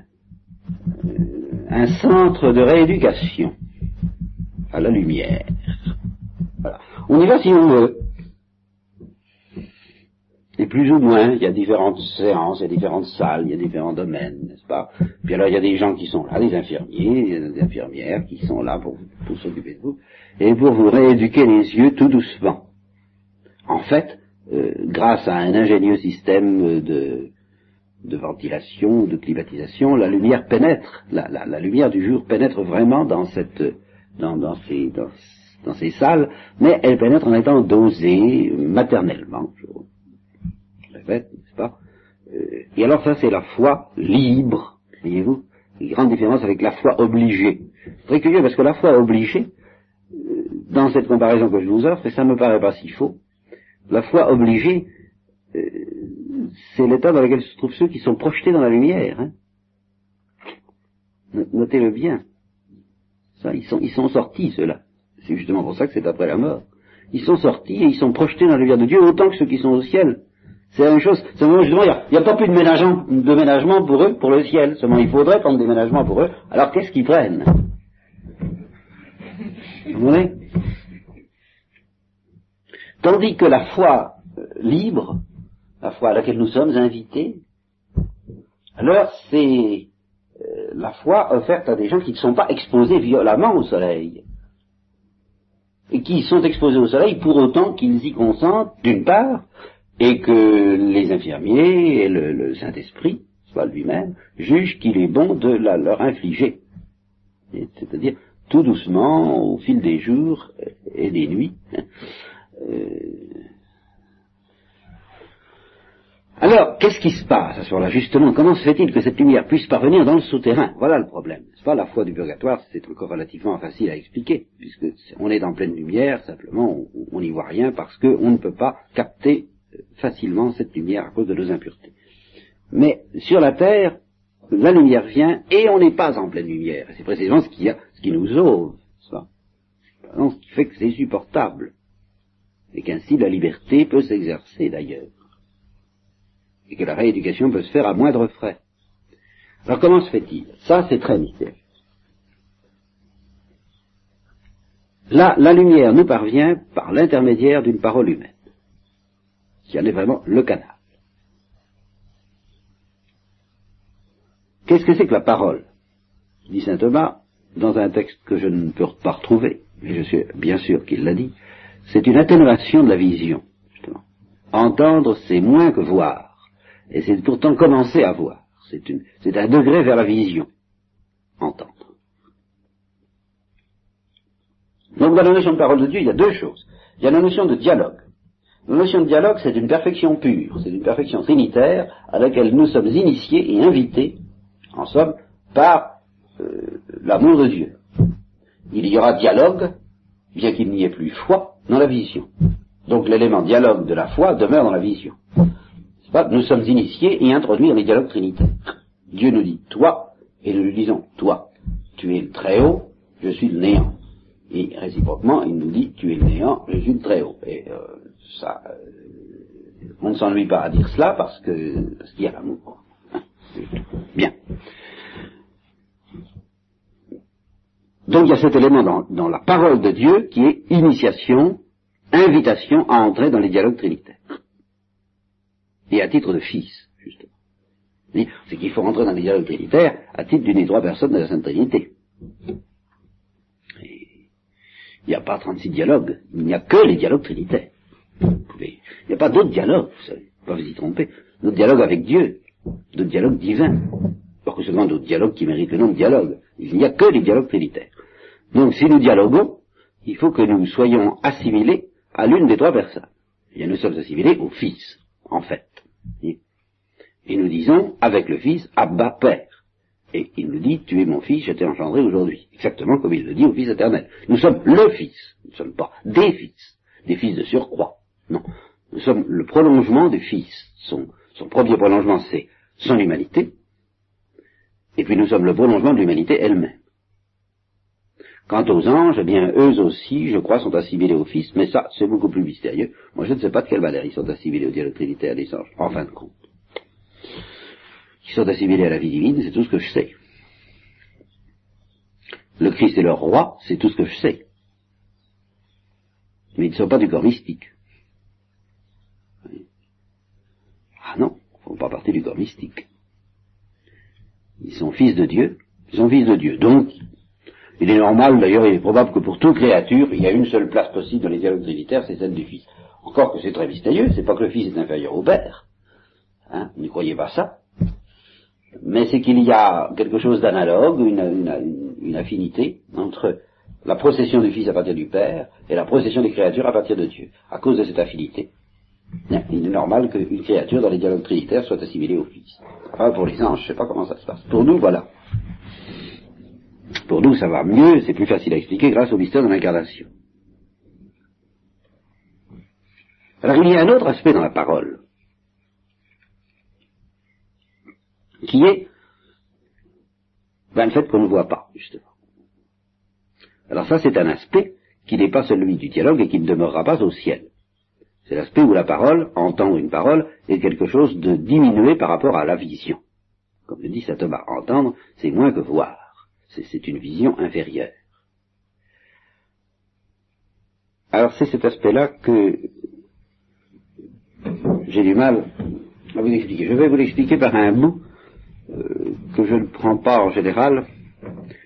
un centre de rééducation à la lumière. Voilà. On y va si on veut. Et plus ou moins, il y a différentes séances, il y a différentes salles, il y a différents domaines, n'est-ce pas? Puis alors il y a des gens qui sont là, des infirmiers, des infirmières qui sont là pour, pour s'occuper de vous, et pour vous rééduquer les yeux tout doucement. En fait, euh, grâce à un ingénieux système de, de ventilation, de climatisation, la lumière pénètre, la, la, la lumière du jour pénètre vraiment dans cette, dans, dans, ces, dans, ces salles, mais elle pénètre en étant dosée maternellement, n'est-ce pas euh, Et alors ça c'est la foi libre, voyez-vous, une grande différence avec la foi obligée. Très curieux parce que la foi obligée, euh, dans cette comparaison que je vous offre, et ça me paraît pas si faux, la foi obligée, euh, c'est l'état dans lequel se trouvent ceux qui sont projetés dans la lumière. Hein. Notez-le bien. Ça, ils sont, ils sont sortis, ceux-là. C'est justement pour ça que c'est après la mort. Ils sont sortis et ils sont projetés dans la lumière de Dieu autant que ceux qui sont au ciel. C'est la même chose. Seulement, justement, il n'y a, pas plus de ménagement, de ménagement pour eux, pour le ciel. Seulement, il faudrait prendre des ménagements pour eux. Alors, qu'est-ce qu'ils prennent? Vous voyez Tandis que la foi euh, libre, la foi à laquelle nous sommes invités, alors c'est euh, la foi offerte à des gens qui ne sont pas exposés violemment au soleil. Et qui sont exposés au soleil pour autant qu'ils y consentent, d'une part, et que les infirmiers et le, Saint-Esprit, soit lui-même, jugent qu'il est bon de la, leur infliger. C'est-à-dire tout doucement, au fil des jours et des nuits. Euh, alors, qu'est-ce qui se passe à ce moment-là Justement, comment se fait-il que cette lumière puisse parvenir dans le souterrain? Voilà le problème. C'est pas la foi du purgatoire, c'est encore relativement facile à expliquer, puisque on est en pleine lumière, simplement on n'y voit rien parce qu'on ne peut pas capter facilement cette lumière à cause de nos impuretés. Mais sur la terre, la lumière vient et on n'est pas en pleine lumière. C'est précisément ce qui, a, ce qui nous sauve, ça. Ce qui fait que c'est supportable. Et qu'ainsi la liberté peut s'exercer d'ailleurs et que la rééducation peut se faire à moindre frais. Alors comment se fait-il? Ça, c'est très mystérieux. Là, la lumière nous parvient par l'intermédiaire d'une parole humaine, qui en est vraiment le canal. Qu'est-ce que c'est que la parole? dit saint Thomas dans un texte que je ne peux pas retrouver, mais je suis bien sûr qu'il l'a dit, c'est une atténuation de la vision. Entendre, c'est moins que voir. Et c'est pourtant commencer à voir. C'est un degré vers la vision. Entendre. Donc dans la notion de parole de Dieu, il y a deux choses. Il y a la notion de dialogue. La notion de dialogue, c'est une perfection pure, c'est une perfection trinitaire à laquelle nous sommes initiés et invités, en somme, par euh, l'amour de Dieu. Il y aura dialogue, bien qu'il n'y ait plus foi, dans la vision. Donc l'élément dialogue de la foi demeure dans la vision nous sommes initiés et introduits dans les dialogues trinitaires. Dieu nous dit toi, et nous lui disons toi. Tu es le très haut, je suis le néant. Et réciproquement, il nous dit tu es le néant, je suis le très haut. Ça, euh, on ne s'ennuie pas à dire cela parce que parce qu'il y a l'amour. Hein, Bien. Donc il y a cet élément dans, dans la parole de Dieu qui est initiation, invitation à entrer dans les dialogues trinitaires et à titre de fils, justement. C'est qu'il faut rentrer dans les dialogues trinitaires à titre d'une des trois personnes de la Sainte Trinité. il n'y a pas 36 dialogues, il n'y a que les dialogues trinitaires. Il n'y a pas d'autres dialogues, vous savez, pas vous y tromper. D'autres dialogues avec Dieu, d'autres dialogues divins. Pas que seulement d'autres dialogues qui méritent le nom de dialogue. Il n'y a que les dialogues trinitaires. Donc si nous dialoguons, il faut que nous soyons assimilés à l'une des trois personnes. Et nous sommes assimilés au Fils, en fait. Et nous disons, avec le Fils, Abba Père. Et il nous dit, tu es mon fils, je t'ai engendré aujourd'hui. Exactement comme il le dit au Fils éternel. Nous sommes le Fils. Nous ne sommes pas des fils. Des fils de surcroît. Non. Nous sommes le prolongement du Fils. Son, son premier prolongement, c'est son humanité. Et puis nous sommes le prolongement de l'humanité elle-même. Quant aux anges, eh bien, eux aussi, je crois, sont assimilés au Fils, mais ça, c'est beaucoup plus mystérieux. Moi, je ne sais pas de quelle manière ils sont assimilés au dialogue trinitaire des anges, en fin de compte. Ils sont assimilés à la vie divine, c'est tout ce que je sais. Le Christ est leur roi, c'est tout ce que je sais. Mais ils ne sont pas du corps mystique. Ah non, ils ne font pas partie du corps mystique. Ils sont fils de Dieu, ils sont fils de Dieu. Donc, il est normal, d'ailleurs, il est probable que pour toute créature, il y a une seule place possible dans les dialogues trinitaires, c'est celle du Fils. Encore que c'est très mystérieux, c'est pas que le Fils est inférieur au Père. Hein, n'y croyez pas ça. Mais c'est qu'il y a quelque chose d'analogue, une, affinité entre la procession du Fils à partir du Père et la procession des créatures à partir de Dieu. À cause de cette affinité, il est normal qu'une créature dans les dialogues trinitaires soit assimilée au Fils. Enfin, pour les anges, je ne sais pas comment ça se passe. Pour nous, voilà. Pour nous, ça va mieux, c'est plus facile à expliquer grâce au mystère de l'incarnation. Alors il y a un autre aspect dans la parole, qui est ben, le fait qu'on ne voit pas, justement. Alors ça, c'est un aspect qui n'est pas celui du dialogue et qui ne demeurera pas au ciel. C'est l'aspect où la parole, entendre une parole, est quelque chose de diminué par rapport à la vision. Comme le dit saint Thomas, entendre, c'est moins que voir. C'est une vision inférieure. Alors c'est cet aspect-là que j'ai du mal à vous expliquer. Je vais vous l'expliquer par un bout euh, que je ne prends pas en général,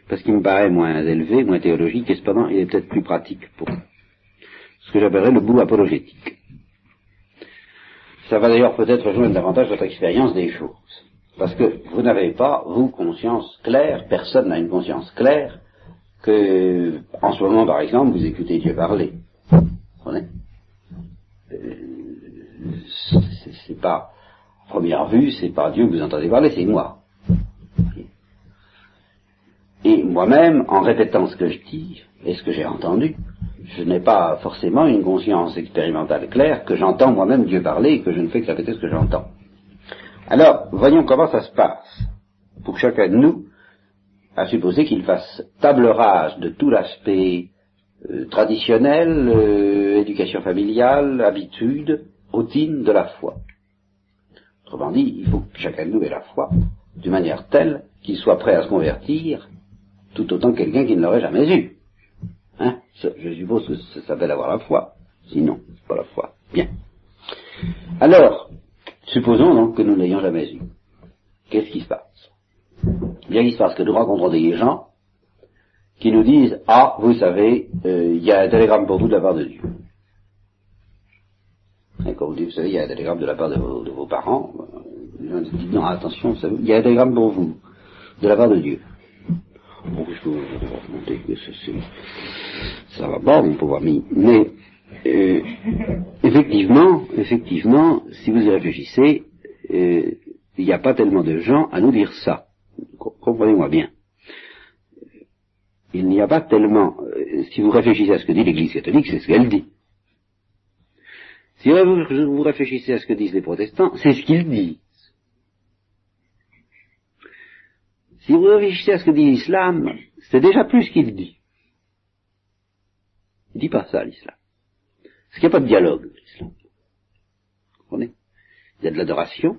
parce qu'il me paraît moins élevé, moins théologique, et cependant il est peut-être plus pratique pour ce que j'appellerais le bout apologétique. Ça va d'ailleurs peut-être rejoindre davantage votre expérience des choses. Parce que vous n'avez pas, vous, conscience claire, personne n'a une conscience claire, que, en ce moment, par exemple, vous écoutez Dieu parler. Vous comprenez? Euh, C'est pas, à première vue, c'est pas Dieu que vous entendez parler, c'est moi. Et moi-même, en répétant ce que je dis et ce que j'ai entendu, je n'ai pas forcément une conscience expérimentale claire que j'entends moi-même Dieu parler et que je ne fais que répéter ce que j'entends. Alors, voyons comment ça se passe. Pour chacun de nous, à supposer qu'il fasse table rase de tout l'aspect euh, traditionnel, euh, éducation familiale, habitude, routine de la foi. Autrement dit, il faut que chacun de nous ait la foi, d'une manière telle qu'il soit prêt à se convertir, tout autant que quelqu'un qui ne l'aurait jamais eu. Hein? Je suppose que ça s'appelle avoir la foi. Sinon, c'est pas la foi. Bien. Alors, Supposons donc que nous n'ayons jamais eu. Qu'est-ce qui se passe? Bien, il se passe que nous rencontrons des gens qui nous disent Ah, vous savez, il y a un télégramme pour vous de la part de Dieu. Et quand vous dites, vous savez, il y a un télégramme de la part de vos, parents, euh, dit non, attention, il y a un télégramme pour vous, de la part de Dieu. Bon, je peux vous remonter que ça va pas, mon pauvre ami. Mais euh, effectivement, effectivement, si vous y réfléchissez, euh, il n'y a pas tellement de gens à nous dire ça. Comprenez-moi bien. Il n'y a pas tellement, euh, si vous réfléchissez à ce que dit l'Église catholique, c'est ce qu'elle dit. Si vous réfléchissez à ce que disent les protestants, c'est ce qu'ils disent. Si vous réfléchissez à ce que dit l'islam, c'est déjà plus qu'il dit. Il dit pas ça, l'islam. Parce qu'il n'y a pas de dialogue, l'islam. Vous comprenez? Il y a de l'adoration,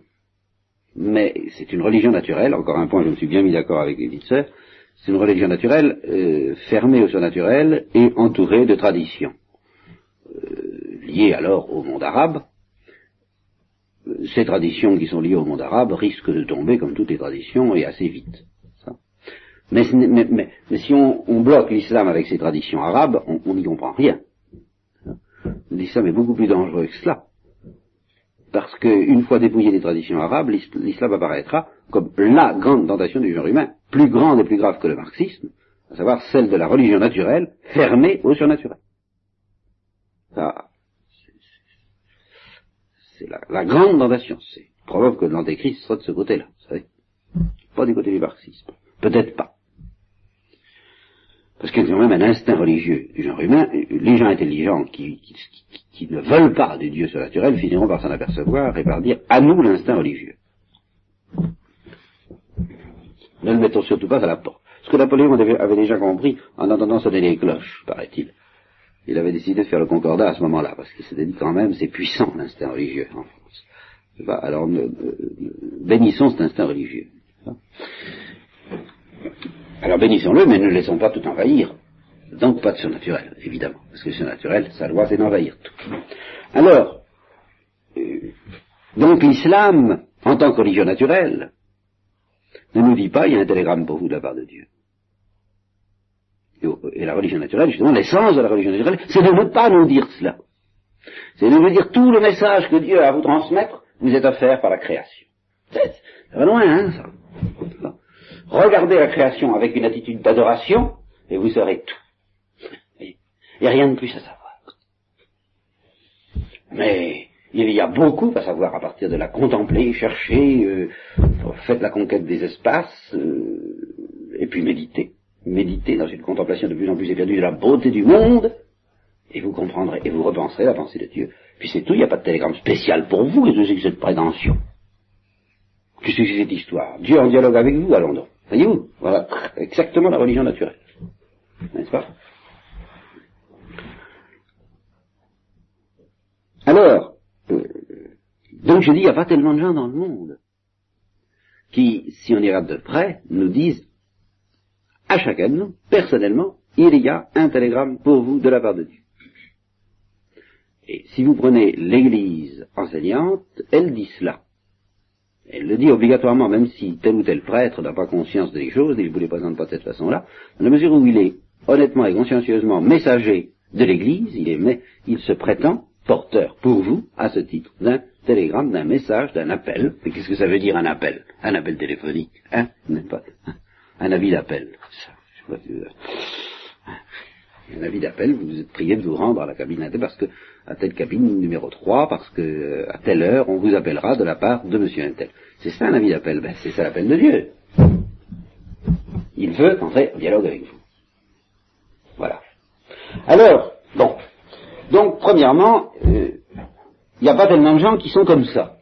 mais c'est une religion naturelle, encore un point, je me suis bien mis d'accord avec sœurs, c'est une religion naturelle euh, fermée au surnaturel et entourée de traditions, euh, liées alors au monde arabe. Ces traditions qui sont liées au monde arabe risquent de tomber, comme toutes les traditions, et assez vite. Mais, si on, bloque l'islam avec ces traditions arabes, on n'y comprend rien l'islam est beaucoup plus dangereux que cela. Parce qu'une fois dépouillé des traditions arabes, l'islam apparaîtra comme la grande tentation du genre humain, plus grande et plus grave que le marxisme, à savoir celle de la religion naturelle, fermée au surnaturel. Ça, c'est la, grande tentation. C'est probable que l'antéchrist soit de ce côté-là, vous savez. pas du côté du marxisme. Peut-être pas. Parce y a même un instinct religieux du genre humain. Les gens intelligents qui, ne veulent pas du Dieu surnaturel finiront par s'en apercevoir et par dire à nous l'instinct religieux. Ne le mettons surtout pas à la porte. Ce que Napoléon avait déjà compris en entendant sonner les cloches, paraît-il. Il avait décidé de faire le concordat à ce moment-là, parce qu'il s'était dit quand même, c'est puissant l'instinct religieux en France. alors, bénissons cet instinct religieux. Alors bénissons-le, mais ne laissons pas tout envahir. Donc pas de surnaturel, évidemment, parce que le surnaturel, sa loi, c'est d'envahir tout. Alors, euh, donc l'islam, en tant que religion naturelle, ne nous dit pas, il y a un télégramme pour vous de la part de Dieu. Et, la religion naturelle, justement, l'essence de la religion naturelle, c'est de ne pas nous dire cela. C'est de nous dire tout le message que Dieu a à vous transmettre, vous êtes offert par la création. Ça va loin, hein, ça. Regardez la création avec une attitude d'adoration, et vous saurez tout. Il n'y a rien de plus à savoir. Mais il y a beaucoup à savoir à partir de la contempler, chercher, euh, faites la conquête des espaces, euh, et puis méditer. Méditer dans une contemplation de plus en plus éperdue de la beauté du monde, et vous comprendrez, et vous repenserez la pensée de Dieu. Puis c'est tout, il n'y a pas de télégramme spécial pour vous, et que cette prétention que c'est cette histoire Dieu en dialogue avec vous, allons donc. Voyez-vous Voilà exactement la religion naturelle. N'est-ce pas? Alors, euh, donc je dis, il n'y a pas tellement de gens dans le monde qui, si on regarde de près, nous disent, à chacun de nous, personnellement, il y a un télégramme pour vous de la part de Dieu. Et si vous prenez l'Église enseignante, elle dit cela. Elle le dit obligatoirement, même si tel ou tel prêtre n'a pas conscience des choses, il ne vous les présente pas de cette façon-là, dans la mesure où il est honnêtement et consciencieusement messager de l'Église, il, il se prétend porteur pour vous, à ce titre, d'un télégramme, d'un message, d'un appel. Mais qu'est-ce que ça veut dire un appel? Un appel téléphonique, hein? Pas Un avis d'appel. Un avis d'appel, vous êtes prié de vous rendre à la cabine parce que à telle cabine numéro 3, parce que à telle heure on vous appellera de la part de monsieur Intel. C'est ça un avis d'appel, ben, c'est ça l'appel de Dieu. Il veut entrer en dialogue avec vous. Voilà. Alors, bon, donc, premièrement, euh, il n'y a pas tellement de gens qui sont comme ça.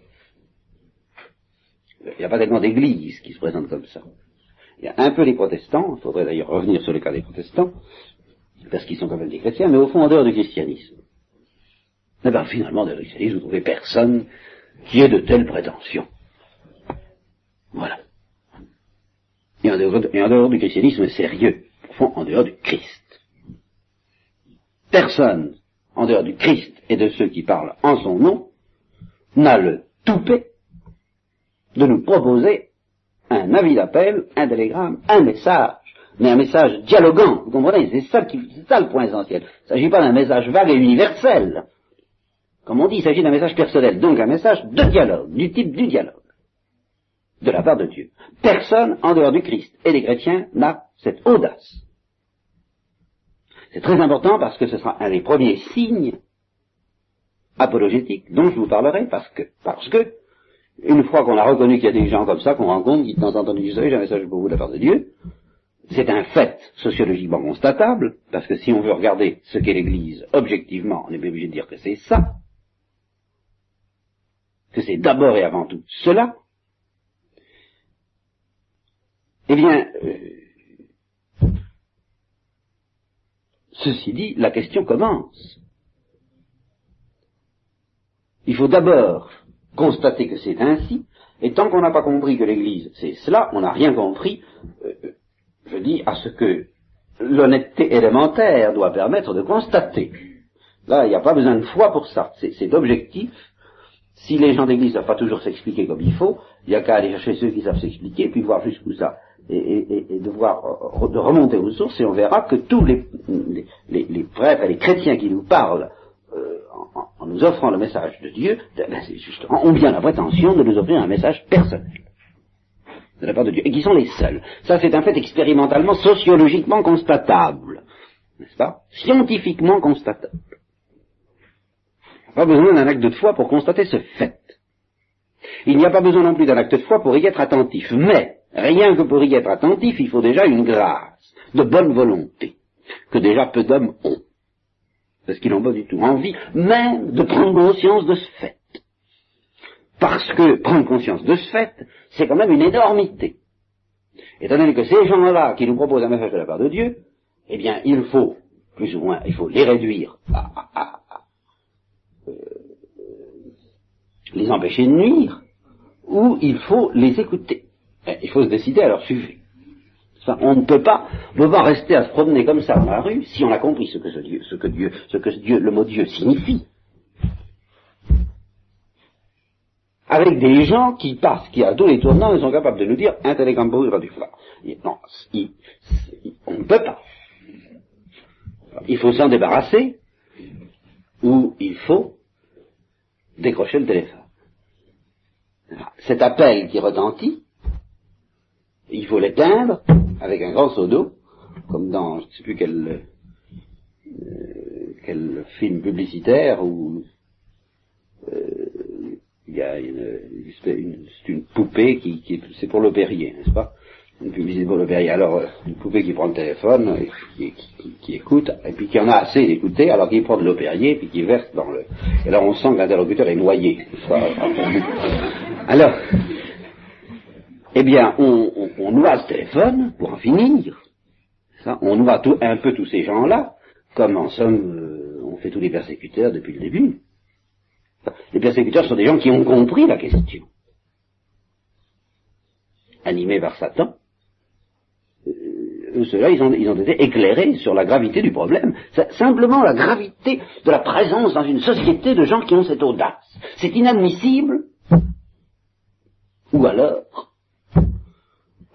Il n'y a pas tellement d'églises qui se présentent comme ça. Il y a un peu les protestants, il faudrait d'ailleurs revenir sur le cas des protestants, parce qu'ils sont quand même des chrétiens, mais au fond, en dehors du christianisme. Eh bien, finalement, dans le christianisme, vous trouvez personne qui ait de telles prétentions. Voilà. Et en dehors, en dehors du christianisme sérieux, au fond, en dehors du Christ. Personne en dehors du Christ et de ceux qui parlent en son nom, n'a le toupet de nous proposer un avis d'appel, un télégramme, un message, mais un message dialogant, vous comprenez, c'est ça, qui, c'est ça le point essentiel. Il ne s'agit pas d'un message vague et universel. Comme on dit, il s'agit d'un message personnel, donc un message de dialogue, du type du dialogue, de la part de Dieu. Personne en dehors du Christ et des chrétiens n'a cette audace c'est très important parce que ce sera un des premiers signes apologétiques dont je vous parlerai, parce que, parce que, une fois qu'on a reconnu qu'il y a des gens comme ça qu'on rencontre, qui de temps en temps disent, j'ai un message pour vous de la part de Dieu, c'est un fait sociologiquement constatable, parce que si on veut regarder ce qu'est l'Église objectivement, on est bien obligé de dire que c'est ça, que c'est d'abord et avant tout cela, eh bien, euh, Ceci dit, la question commence. Il faut d'abord constater que c'est ainsi, et tant qu'on n'a pas compris que l'Église c'est cela, on n'a rien compris, euh, je dis, à ce que l'honnêteté élémentaire doit permettre de constater. Là, il n'y a pas besoin de foi pour ça, c'est objectif. Si les gens d'Église ne savent pas toujours s'expliquer comme il faut, il n'y a qu'à aller chercher ceux qui savent s'expliquer, puis voir jusqu'où ça et, et, de voir de remonter aux sources et on verra que tous les, les, prêtres et les chrétiens qui nous parlent euh, en, nous offrant le message de Dieu, ben, justement, ont bien la prétention de nous offrir un message personnel de la part de Dieu, et qui sont les seuls. Ça, c'est un fait expérimentalement, sociologiquement constatable, n'est-ce pas? Scientifiquement constatable. Pas besoin d'un acte de foi pour constater ce fait. Il n'y a pas besoin non plus d'un acte de foi pour y être attentif, mais Rien que pour y être attentif, il faut déjà une grâce, de bonne volonté, que déjà peu d'hommes ont. Parce qu'ils n'ont pas du tout envie même de prendre conscience de ce fait. Parce que prendre conscience de ce fait, c'est quand même une énormité. Étant donné que ces gens-là qui nous proposent un message de la part de Dieu, eh bien, il faut, plus ou moins, il faut les réduire à, euh, les empêcher de nuire, ou il faut les écouter. Eh, il faut se décider à leur sujet. on ne peut pas, on rester à se promener comme ça dans la rue si on a compris ce que ce Dieu, ce que Dieu, ce que le mot Dieu signifie. Avec des gens qui passent, qui à tous les tournants, ils sont capables de nous dire un télégramme du froid. Non, on ne peut pas. Il faut s'en débarrasser, ou il faut décrocher le téléphone. Cet appel qui retentit, il faut l'éteindre avec un grand seau d'eau, comme dans je ne sais plus quel, euh, film publicitaire où euh, il y a une, une, une poupée qui, qui c'est pour l'opérier, n'est-ce pas? Publicité pour l'opérier. Alors euh, une poupée qui prend le téléphone, et qui, écoute, et puis qui en a assez d'écouter, alors qu'il prend de l'opérier, puis qui verse dans le. Et là on sent que l'interlocuteur est noyé. alors eh bien, on, on, noie le téléphone pour en finir. Ça, on noie tout, un peu tous ces gens-là, comme en somme euh, on fait tous les persécuteurs depuis le début. Les persécuteurs sont des gens qui ont compris la question. Animés par Satan, ceux-là, ils ont, été éclairés sur la gravité du problème. Simplement la gravité de la présence dans une société de gens qui ont cette audace. C'est inadmissible. Ou alors,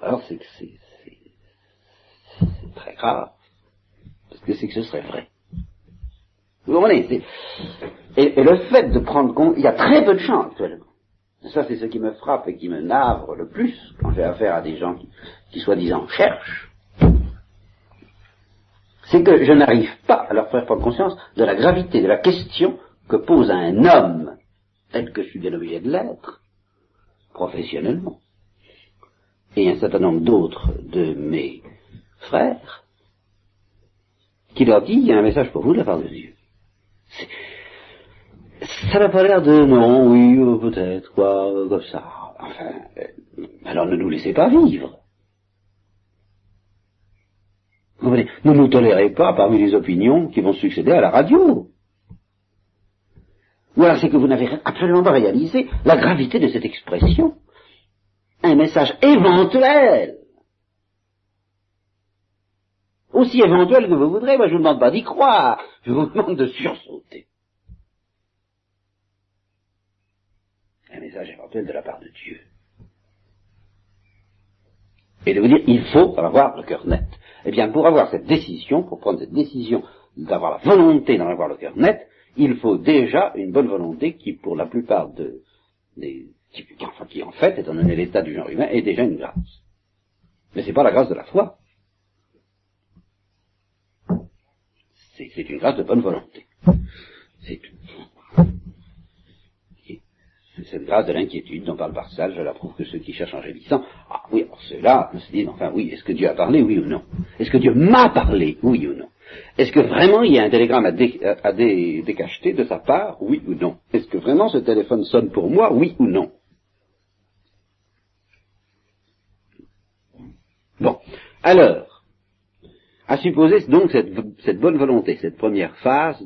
alors c'est que c'est, très grave. Parce que c'est que ce serait vrai. Vous comprenez et, le fait de prendre compte, il y a très peu de gens actuellement. Ça, c'est ce qui me frappe et qui me navre le plus quand j'ai affaire à des gens qui soi-disant cherchent. C'est que je n'arrive pas à leur faire prendre conscience de la gravité de la question que pose un homme, tel que je suis bien obligé de l'être, professionnellement et un certain nombre d'autres de mes frères, qui leur dit, il y a un message pour vous de la part de Dieu. Ça n'a pas l'air de non, oui, euh, peut-être, quoi, comme ça. Enfin, euh, alors ne nous laissez pas vivre. Vous ne nous tolérez pas parmi les opinions qui vont succéder à la radio. Ou alors c'est que vous n'avez absolument pas réalisé la gravité de cette expression un message éventuel. Aussi éventuel que vous voudrez, moi je vous demande pas d'y croire, je vous demande de sursauter. Un message éventuel de la part de Dieu. Et de vous dire, il faut avoir le cœur net. Eh bien, pour avoir cette décision, pour prendre cette décision d'avoir la volonté d'en avoir le cœur net, il faut déjà une bonne volonté qui, pour la plupart de, des, qui, enfin, qui en fait, étant donné l'état du genre humain, est déjà une grâce. Mais c'est pas la grâce de la foi. C'est une grâce de bonne volonté. Cette grâce de l'inquiétude dont parle Barsal, je l'approuve que ceux qui cherchent en gémissant, ah oui, alors ceux-là se disent, enfin oui, est-ce que Dieu a parlé, oui ou non? Est-ce que Dieu m'a parlé, oui ou non? Est-ce que vraiment il y a un télégramme à, décacheter de sa part, oui ou non? Est-ce que vraiment ce téléphone sonne pour moi, oui ou non? Bon, alors, à supposer donc cette, bonne volonté, cette première phase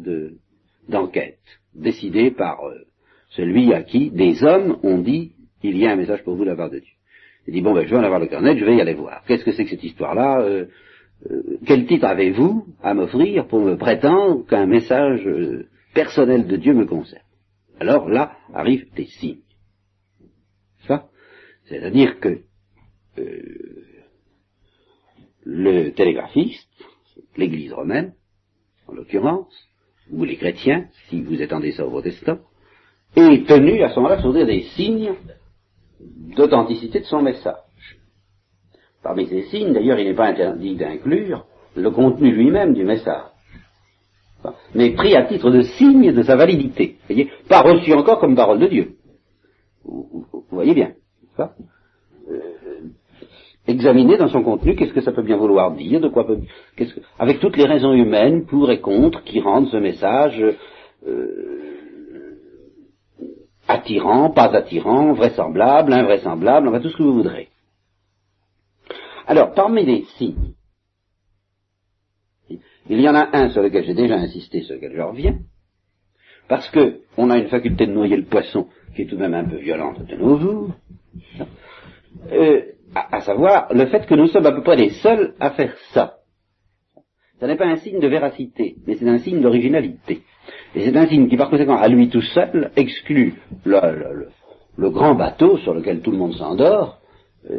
d'enquête, décidée par euh, celui à qui des hommes ont dit il y a un message pour vous de la part de Dieu. Il dit bon ben je vais en avoir le cœur net, je vais y aller voir. Qu'est-ce que c'est que cette histoire-là euh, euh, Quel titre avez-vous à m'offrir pour me prétendre qu'un message personnel de Dieu me concerne? Alors là arrivent des signes. Ça, c'est-à-dire que le télégraphiste, l'Église romaine, en l'occurrence, ou les chrétiens, si vous étendez ça au protestant, est tenu à ce moment-là de fournir des signes d'authenticité de son message. Parmi ces signes, d'ailleurs, il n'est pas interdit d'inclure le contenu lui-même du message, mais pris à titre de signe de sa validité, voyez, pas reçu encore comme parole de Dieu. Vous, voyez bien, ça examiner dans son contenu qu'est-ce que ça peut bien vouloir dire, de quoi peut, avec toutes les raisons humaines, pour et contre, qui rendent ce message euh, attirant, pas attirant, vraisemblable, invraisemblable, enfin tout ce que vous voudrez. Alors, parmi les signes, il y en a un sur lequel j'ai déjà insisté, sur lequel je reviens, parce que on a une faculté de noyer le poisson qui est tout de même un peu violente de nos jours, euh, à, savoir le fait que nous sommes à peu près les seuls à faire ça. Ce n'est pas un signe de véracité, mais c'est un signe d'originalité. Et c'est un signe qui, par conséquent, à lui tout seul, exclut le, grand bateau sur lequel tout le monde s'endort. Euh,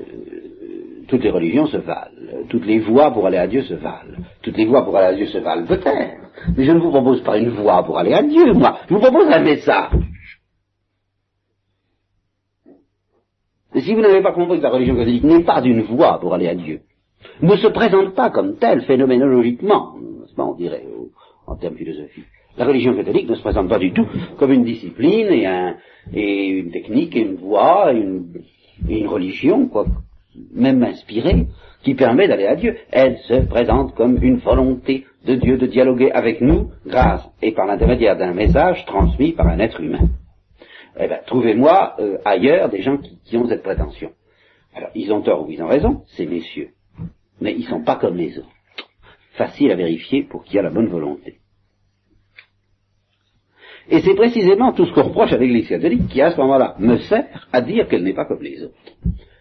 toutes les religions se valent, toutes les voies pour aller à Dieu se valent, toutes les voies pour aller à Dieu se valent peut-être, mais je ne vous propose pas une voie pour aller à Dieu, moi, je vous propose un message. Et si vous n'avez pas compris que la religion catholique n'est pas d'une voie pour aller à Dieu, ne se présente pas comme telle phénoménologiquement, on dirait en termes philosophiques, la religion catholique ne se présente pas du tout comme une discipline et, une technique et une voie et une, religion, quoi, même inspirée, qui permet d'aller à Dieu. Elle se présente comme une volonté de Dieu de dialoguer avec nous grâce et par l'intermédiaire d'un message transmis par un être humain. Eh bien, trouvez-moi euh, ailleurs des gens qui, qui, ont cette prétention. Alors, ils ont tort ou ils ont raison, ces messieurs. Mais ils ne sont pas comme les autres. Facile à vérifier pour qui a la bonne volonté. Et c'est précisément tout ce qu'on reproche à l'Église catholique qui, à ce moment-là, me sert à dire qu'elle n'est pas comme les autres.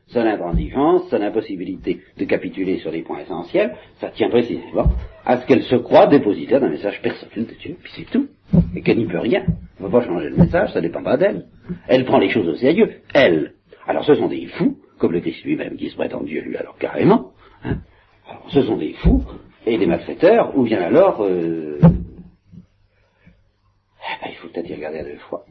Son intransigeance, son impossibilité de capituler sur les points essentiels, ça tient précisément à ce qu'elle se croit dépositaire d'un message personnel de Dieu, puis c'est tout. Et qu'elle n'y peut rien. On ne peut pas changer le message, ça ne dépend pas d'elle. Elle prend les choses au sérieux, elle. Alors ce sont des fous, comme le Christ lui-même qui se prétend Dieu, lui, alors carrément. Hein. Alors ce sont des fous, et des malfaiteurs, ou bien alors euh, eh il faut peut-être y regarder à deux fois.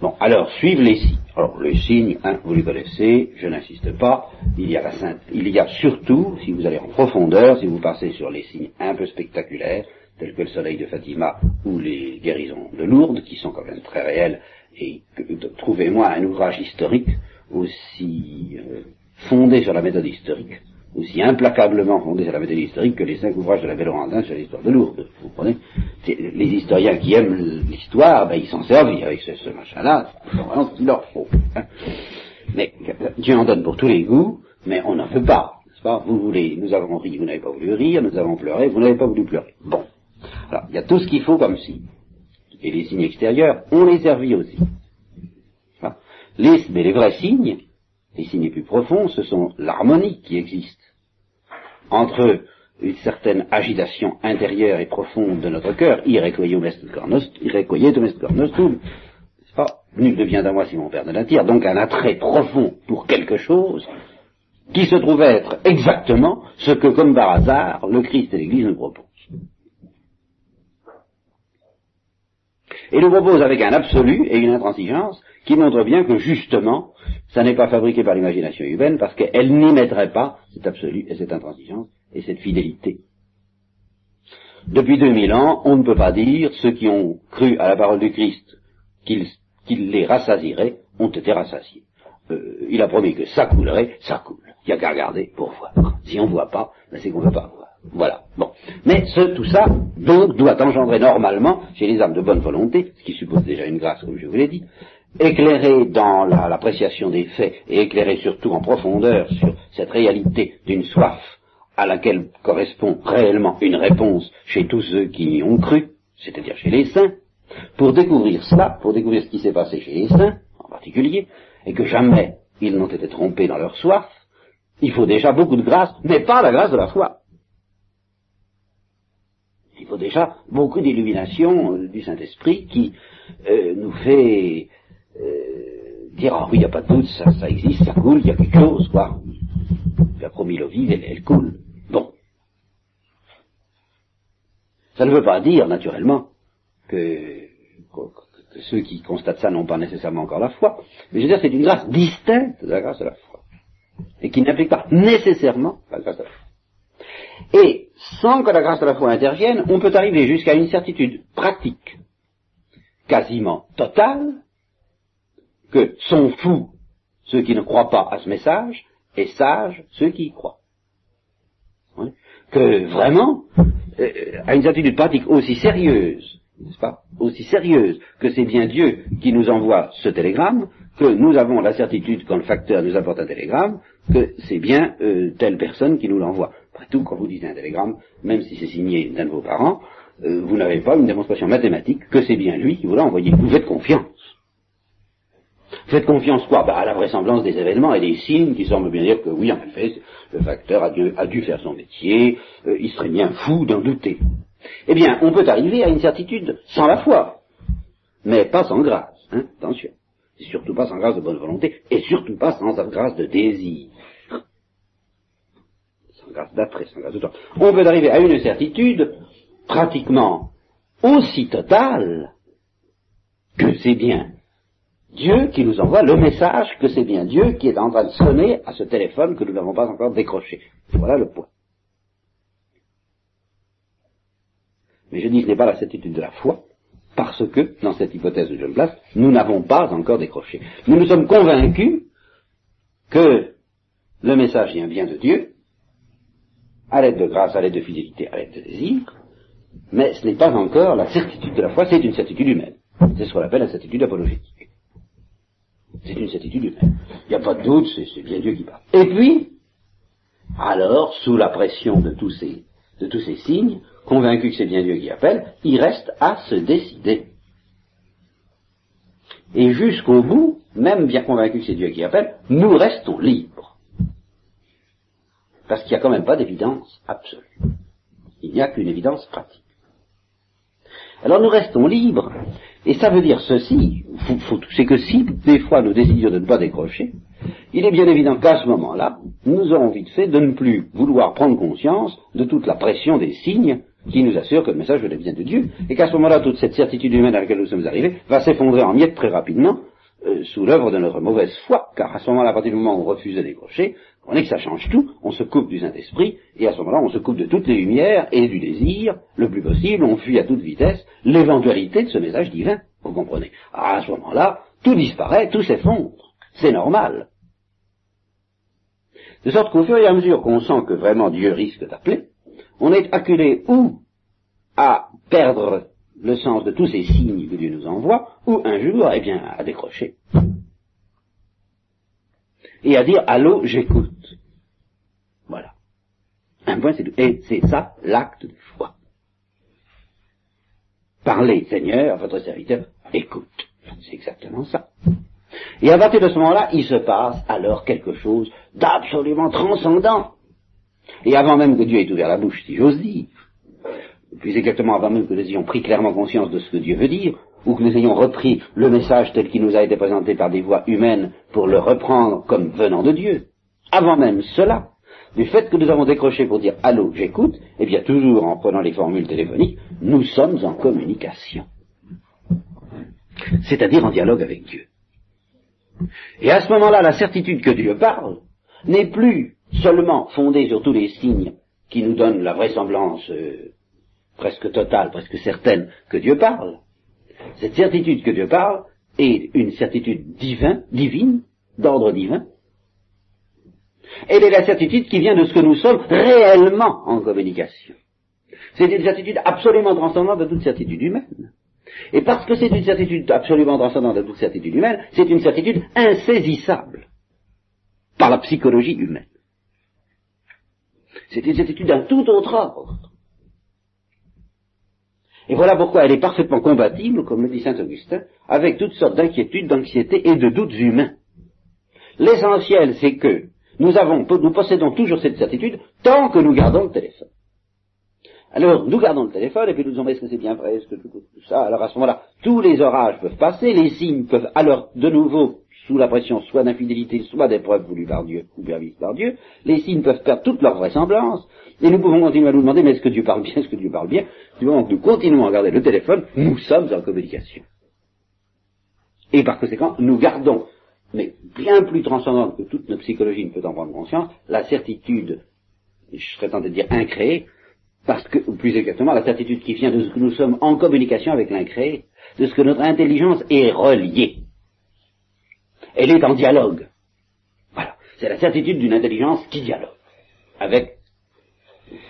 Bon, alors, suivent les signes. Alors, les signes, hein, vous les connaissez, je n'insiste pas. Il y a la sainte, il y a surtout, si vous allez en profondeur, si vous passez sur les signes un peu spectaculaires, tels que le soleil de Fatima ou les guérisons de Lourdes, qui sont quand même très réels, et trouvez-moi un ouvrage historique aussi euh, fondé sur la méthode historique aussi implacablement fondé sur la méthode historique que les cinq ouvrages de la Vélorandin sur l'histoire de Lourdes. Vous comprenez Les historiens qui aiment l'histoire, ben, ils s'en servent avec ce, machin-là, vraiment ce qu'il leur faut. Hein. Mais Dieu en donne pour tous les goûts, mais on n'en veut pas. N'est-ce pas Vous voulez, nous avons ri, vous n'avez pas voulu rire, nous avons pleuré, vous n'avez pas voulu pleurer. Bon. Alors, il y a tout ce qu'il faut comme signe. Et les signes extérieurs, on les servit aussi. Les, mais les vrais signes, les signes les plus profonds, ce sont l'harmonie qui existe entre une certaine agitation intérieure et profonde de notre cœur, irrequiem est cornostum, pas? Nul ne vient à si mon père ne l'attire, donc un attrait profond pour quelque chose qui se trouve être exactement ce que, comme par hasard, le Christ et l'Église nous proposent. Et nous propose avec un absolu et une intransigeance qui montre bien que justement, ça n'est pas fabriqué par l'imagination humaine parce qu'elle n'y mettrait pas cet absolu et cette intransigeance et cette fidélité. Depuis 2000 ans, on ne peut pas dire ceux qui ont cru à la parole du Christ qu'il les rassasierait ont été rassasiés. Euh, il a promis que ça coulerait, ça coule. Il n'y a qu'à regarder pour voir. Si on ne voit pas, ben c'est qu'on ne veut pas voir. Voilà. Bon. Mais ce, tout ça, donc, doit engendrer normalement, chez les âmes de bonne volonté, ce qui suppose déjà une grâce, comme je vous l'ai dit, éclairé dans l'appréciation des faits et éclairé surtout en profondeur sur cette réalité d'une soif à laquelle correspond réellement une réponse chez tous ceux qui y ont cru, c'est-à-dire chez les saints, pour découvrir cela, pour découvrir ce qui s'est passé chez les saints en particulier, et que jamais ils n'ont été trompés dans leur soif, il faut déjà beaucoup de grâce, mais pas la grâce de la foi. Il faut déjà beaucoup d'illumination euh, du Saint-Esprit qui euh, nous fait dire, ah oui, il n'y a pas de doute, ça, ça existe, ça coule, il y a quelque chose, quoi. Il a promis l'eau vive, elle, coule. Bon. Ça ne veut pas dire, naturellement, que, que, ceux qui constatent ça n'ont pas nécessairement encore la foi, mais je veux dire, c'est une grâce distincte de la grâce de la foi, et qui n'implique pas nécessairement la grâce de la foi. Et sans que la grâce de la foi intervienne, on peut arriver jusqu'à une certitude pratique, quasiment totale, que sont fous ceux qui ne croient pas à ce message, et sages ceux qui y croient. Que vraiment, euh, à une certitude pratique aussi sérieuse, n'est-ce pas, aussi sérieuse que c'est bien Dieu qui nous envoie ce télégramme, que nous avons la certitude quand le facteur nous apporte un télégramme, que c'est bien euh, telle personne qui nous l'envoie. Après tout, quand vous dites un télégramme, même si c'est signé d'un de vos parents, euh, vous n'avez pas une démonstration mathématique que c'est bien lui qui vous l'a envoyé. Vous faites confiance. Faites confiance quoi bah, À la vraisemblance des événements et des signes qui semblent bien dire que oui, en effet, le facteur a dû, faire son métier, euh, il serait bien fou d'en douter. Eh bien, on peut arriver à une certitude sans la foi, mais pas sans grâce, hein, attention. Surtout pas sans grâce de bonne volonté, et surtout pas sans grâce de désir. Sans grâce d'attrait, sans grâce de temps. On peut arriver à une certitude pratiquement aussi totale que c'est bien Dieu qui nous envoie le message que c'est bien Dieu qui est en train de sonner à ce téléphone que nous n'avons pas encore décroché. Voilà le point. Mais je dis ce n'est pas la certitude de la foi, parce que, dans cette hypothèse de John Place, nous n'avons pas encore décroché. Nous nous sommes convaincus que le message vient bien de Dieu, à l'aide de grâce, à l'aide de fidélité, à l'aide de désir, mais ce n'est pas encore la certitude de la foi, c'est une certitude humaine. C'est ce qu'on appelle la certitude apologétique. C'est une certitude humaine. Il n'y a pas de doute, c'est bien Dieu qui parle. Et puis, alors, sous la pression de tous ces, de tous ces signes, convaincu que c'est bien Dieu qui appelle, il reste à se décider. Et jusqu'au bout, même bien convaincu que c'est Dieu qui appelle, nous restons libres. Parce qu'il n'y a quand même pas d'évidence absolue. Il n'y a qu'une évidence pratique. Alors nous restons libres, et ça veut dire ceci, c'est que si des fois nous décidions de ne pas décrocher, il est bien évident qu'à ce moment-là, nous aurons vite fait de ne plus vouloir prendre conscience de toute la pression des signes qui nous assurent que le message venait bien de Dieu, et qu'à ce moment-là, toute cette certitude humaine à laquelle nous sommes arrivés va s'effondrer en miettes très rapidement, euh, sous l'œuvre de notre mauvaise foi, car à ce moment-là, à partir du moment où on refuse de décrocher, on est que ça change tout, on se coupe du Saint-Esprit, et à ce moment-là, on se coupe de toutes les lumières et du désir, le plus possible, on fuit à toute vitesse l'éventualité de ce message divin, vous comprenez. à ce moment-là, tout disparaît, tout s'effondre, c'est normal. De sorte qu'au fur et à mesure qu'on sent que vraiment Dieu risque d'appeler, on est acculé ou à perdre le sens de tous ces signes que Dieu nous envoie, ou un jour, eh bien, à décrocher et à dire allô, j'écoute. Voilà. Un point, c'est tout. Et c'est ça l'acte de foi. Parlez, Seigneur, votre serviteur, écoute. C'est exactement ça. Et à partir de ce moment-là, il se passe alors quelque chose d'absolument transcendant. Et avant même que Dieu ait ouvert la bouche, si j'ose dire, plus exactement avant même que nous ayons pris clairement conscience de ce que Dieu veut dire, ou que nous ayons repris le message tel qu'il nous a été présenté par des voix humaines pour le reprendre comme venant de Dieu. Avant même cela, du fait que nous avons décroché pour dire allô, j'écoute, eh bien toujours en prenant les formules téléphoniques, nous sommes en communication. C'est-à-dire en dialogue avec Dieu. Et à ce moment-là, la certitude que Dieu parle n'est plus seulement fondée sur tous les signes qui nous donnent la vraisemblance euh, presque totale, presque certaine que Dieu parle, cette certitude que Dieu parle est une certitude divine, divine, d'ordre divin. Elle est la certitude qui vient de ce que nous sommes réellement en communication. C'est une certitude absolument transcendante de toute certitude humaine. Et parce que c'est une certitude absolument transcendante de toute certitude humaine, c'est une certitude insaisissable par la psychologie humaine. C'est une certitude d'un tout autre ordre. Et voilà pourquoi elle est parfaitement compatible, comme le dit saint Augustin, avec toutes sortes d'inquiétudes, d'anxiétés et de doutes humains. L'essentiel, c'est que nous avons, nous possédons toujours cette certitude tant que nous gardons le téléphone. Alors, nous gardons le téléphone et puis nous disons, est-ce que c'est bien vrai, est-ce que tout, ça? Alors à ce moment-là, tous les orages peuvent passer, les signes peuvent alors de nouveau, sous la pression soit d'infidélité, soit d'épreuves voulues par Dieu ou permises par Dieu, les signes peuvent perdre toute leur vraisemblance, et nous pouvons continuer à nous demander, mais est-ce que Dieu parle bien, est-ce que Dieu parle bien? Du moment que nous continuons à garder le téléphone, nous sommes en communication. Et par conséquent, nous gardons, mais bien plus transcendante que toute notre psychologie ne peut en prendre conscience, la certitude, je serais tenté de dire incréée, parce que, ou plus exactement, la certitude qui vient de ce que nous sommes en communication avec l'incréé, de ce que notre intelligence est reliée. Elle est en dialogue. Voilà. C'est la certitude d'une intelligence qui dialogue avec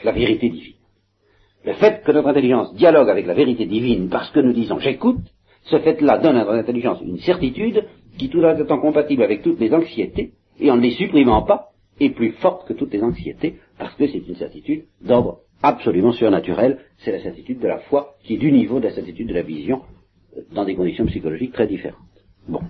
la vérité divine. Le fait que notre intelligence dialogue avec la vérité divine parce que nous disons j'écoute, ce fait-là donne à notre intelligence une certitude qui tout en étant compatible avec toutes les anxiétés, et en ne les supprimant pas, est plus forte que toutes les anxiétés, parce que c'est une certitude d'ordre absolument surnaturel, c'est la certitude de la foi qui est du niveau de la certitude de la vision, euh, dans des conditions psychologiques très différentes. Bon.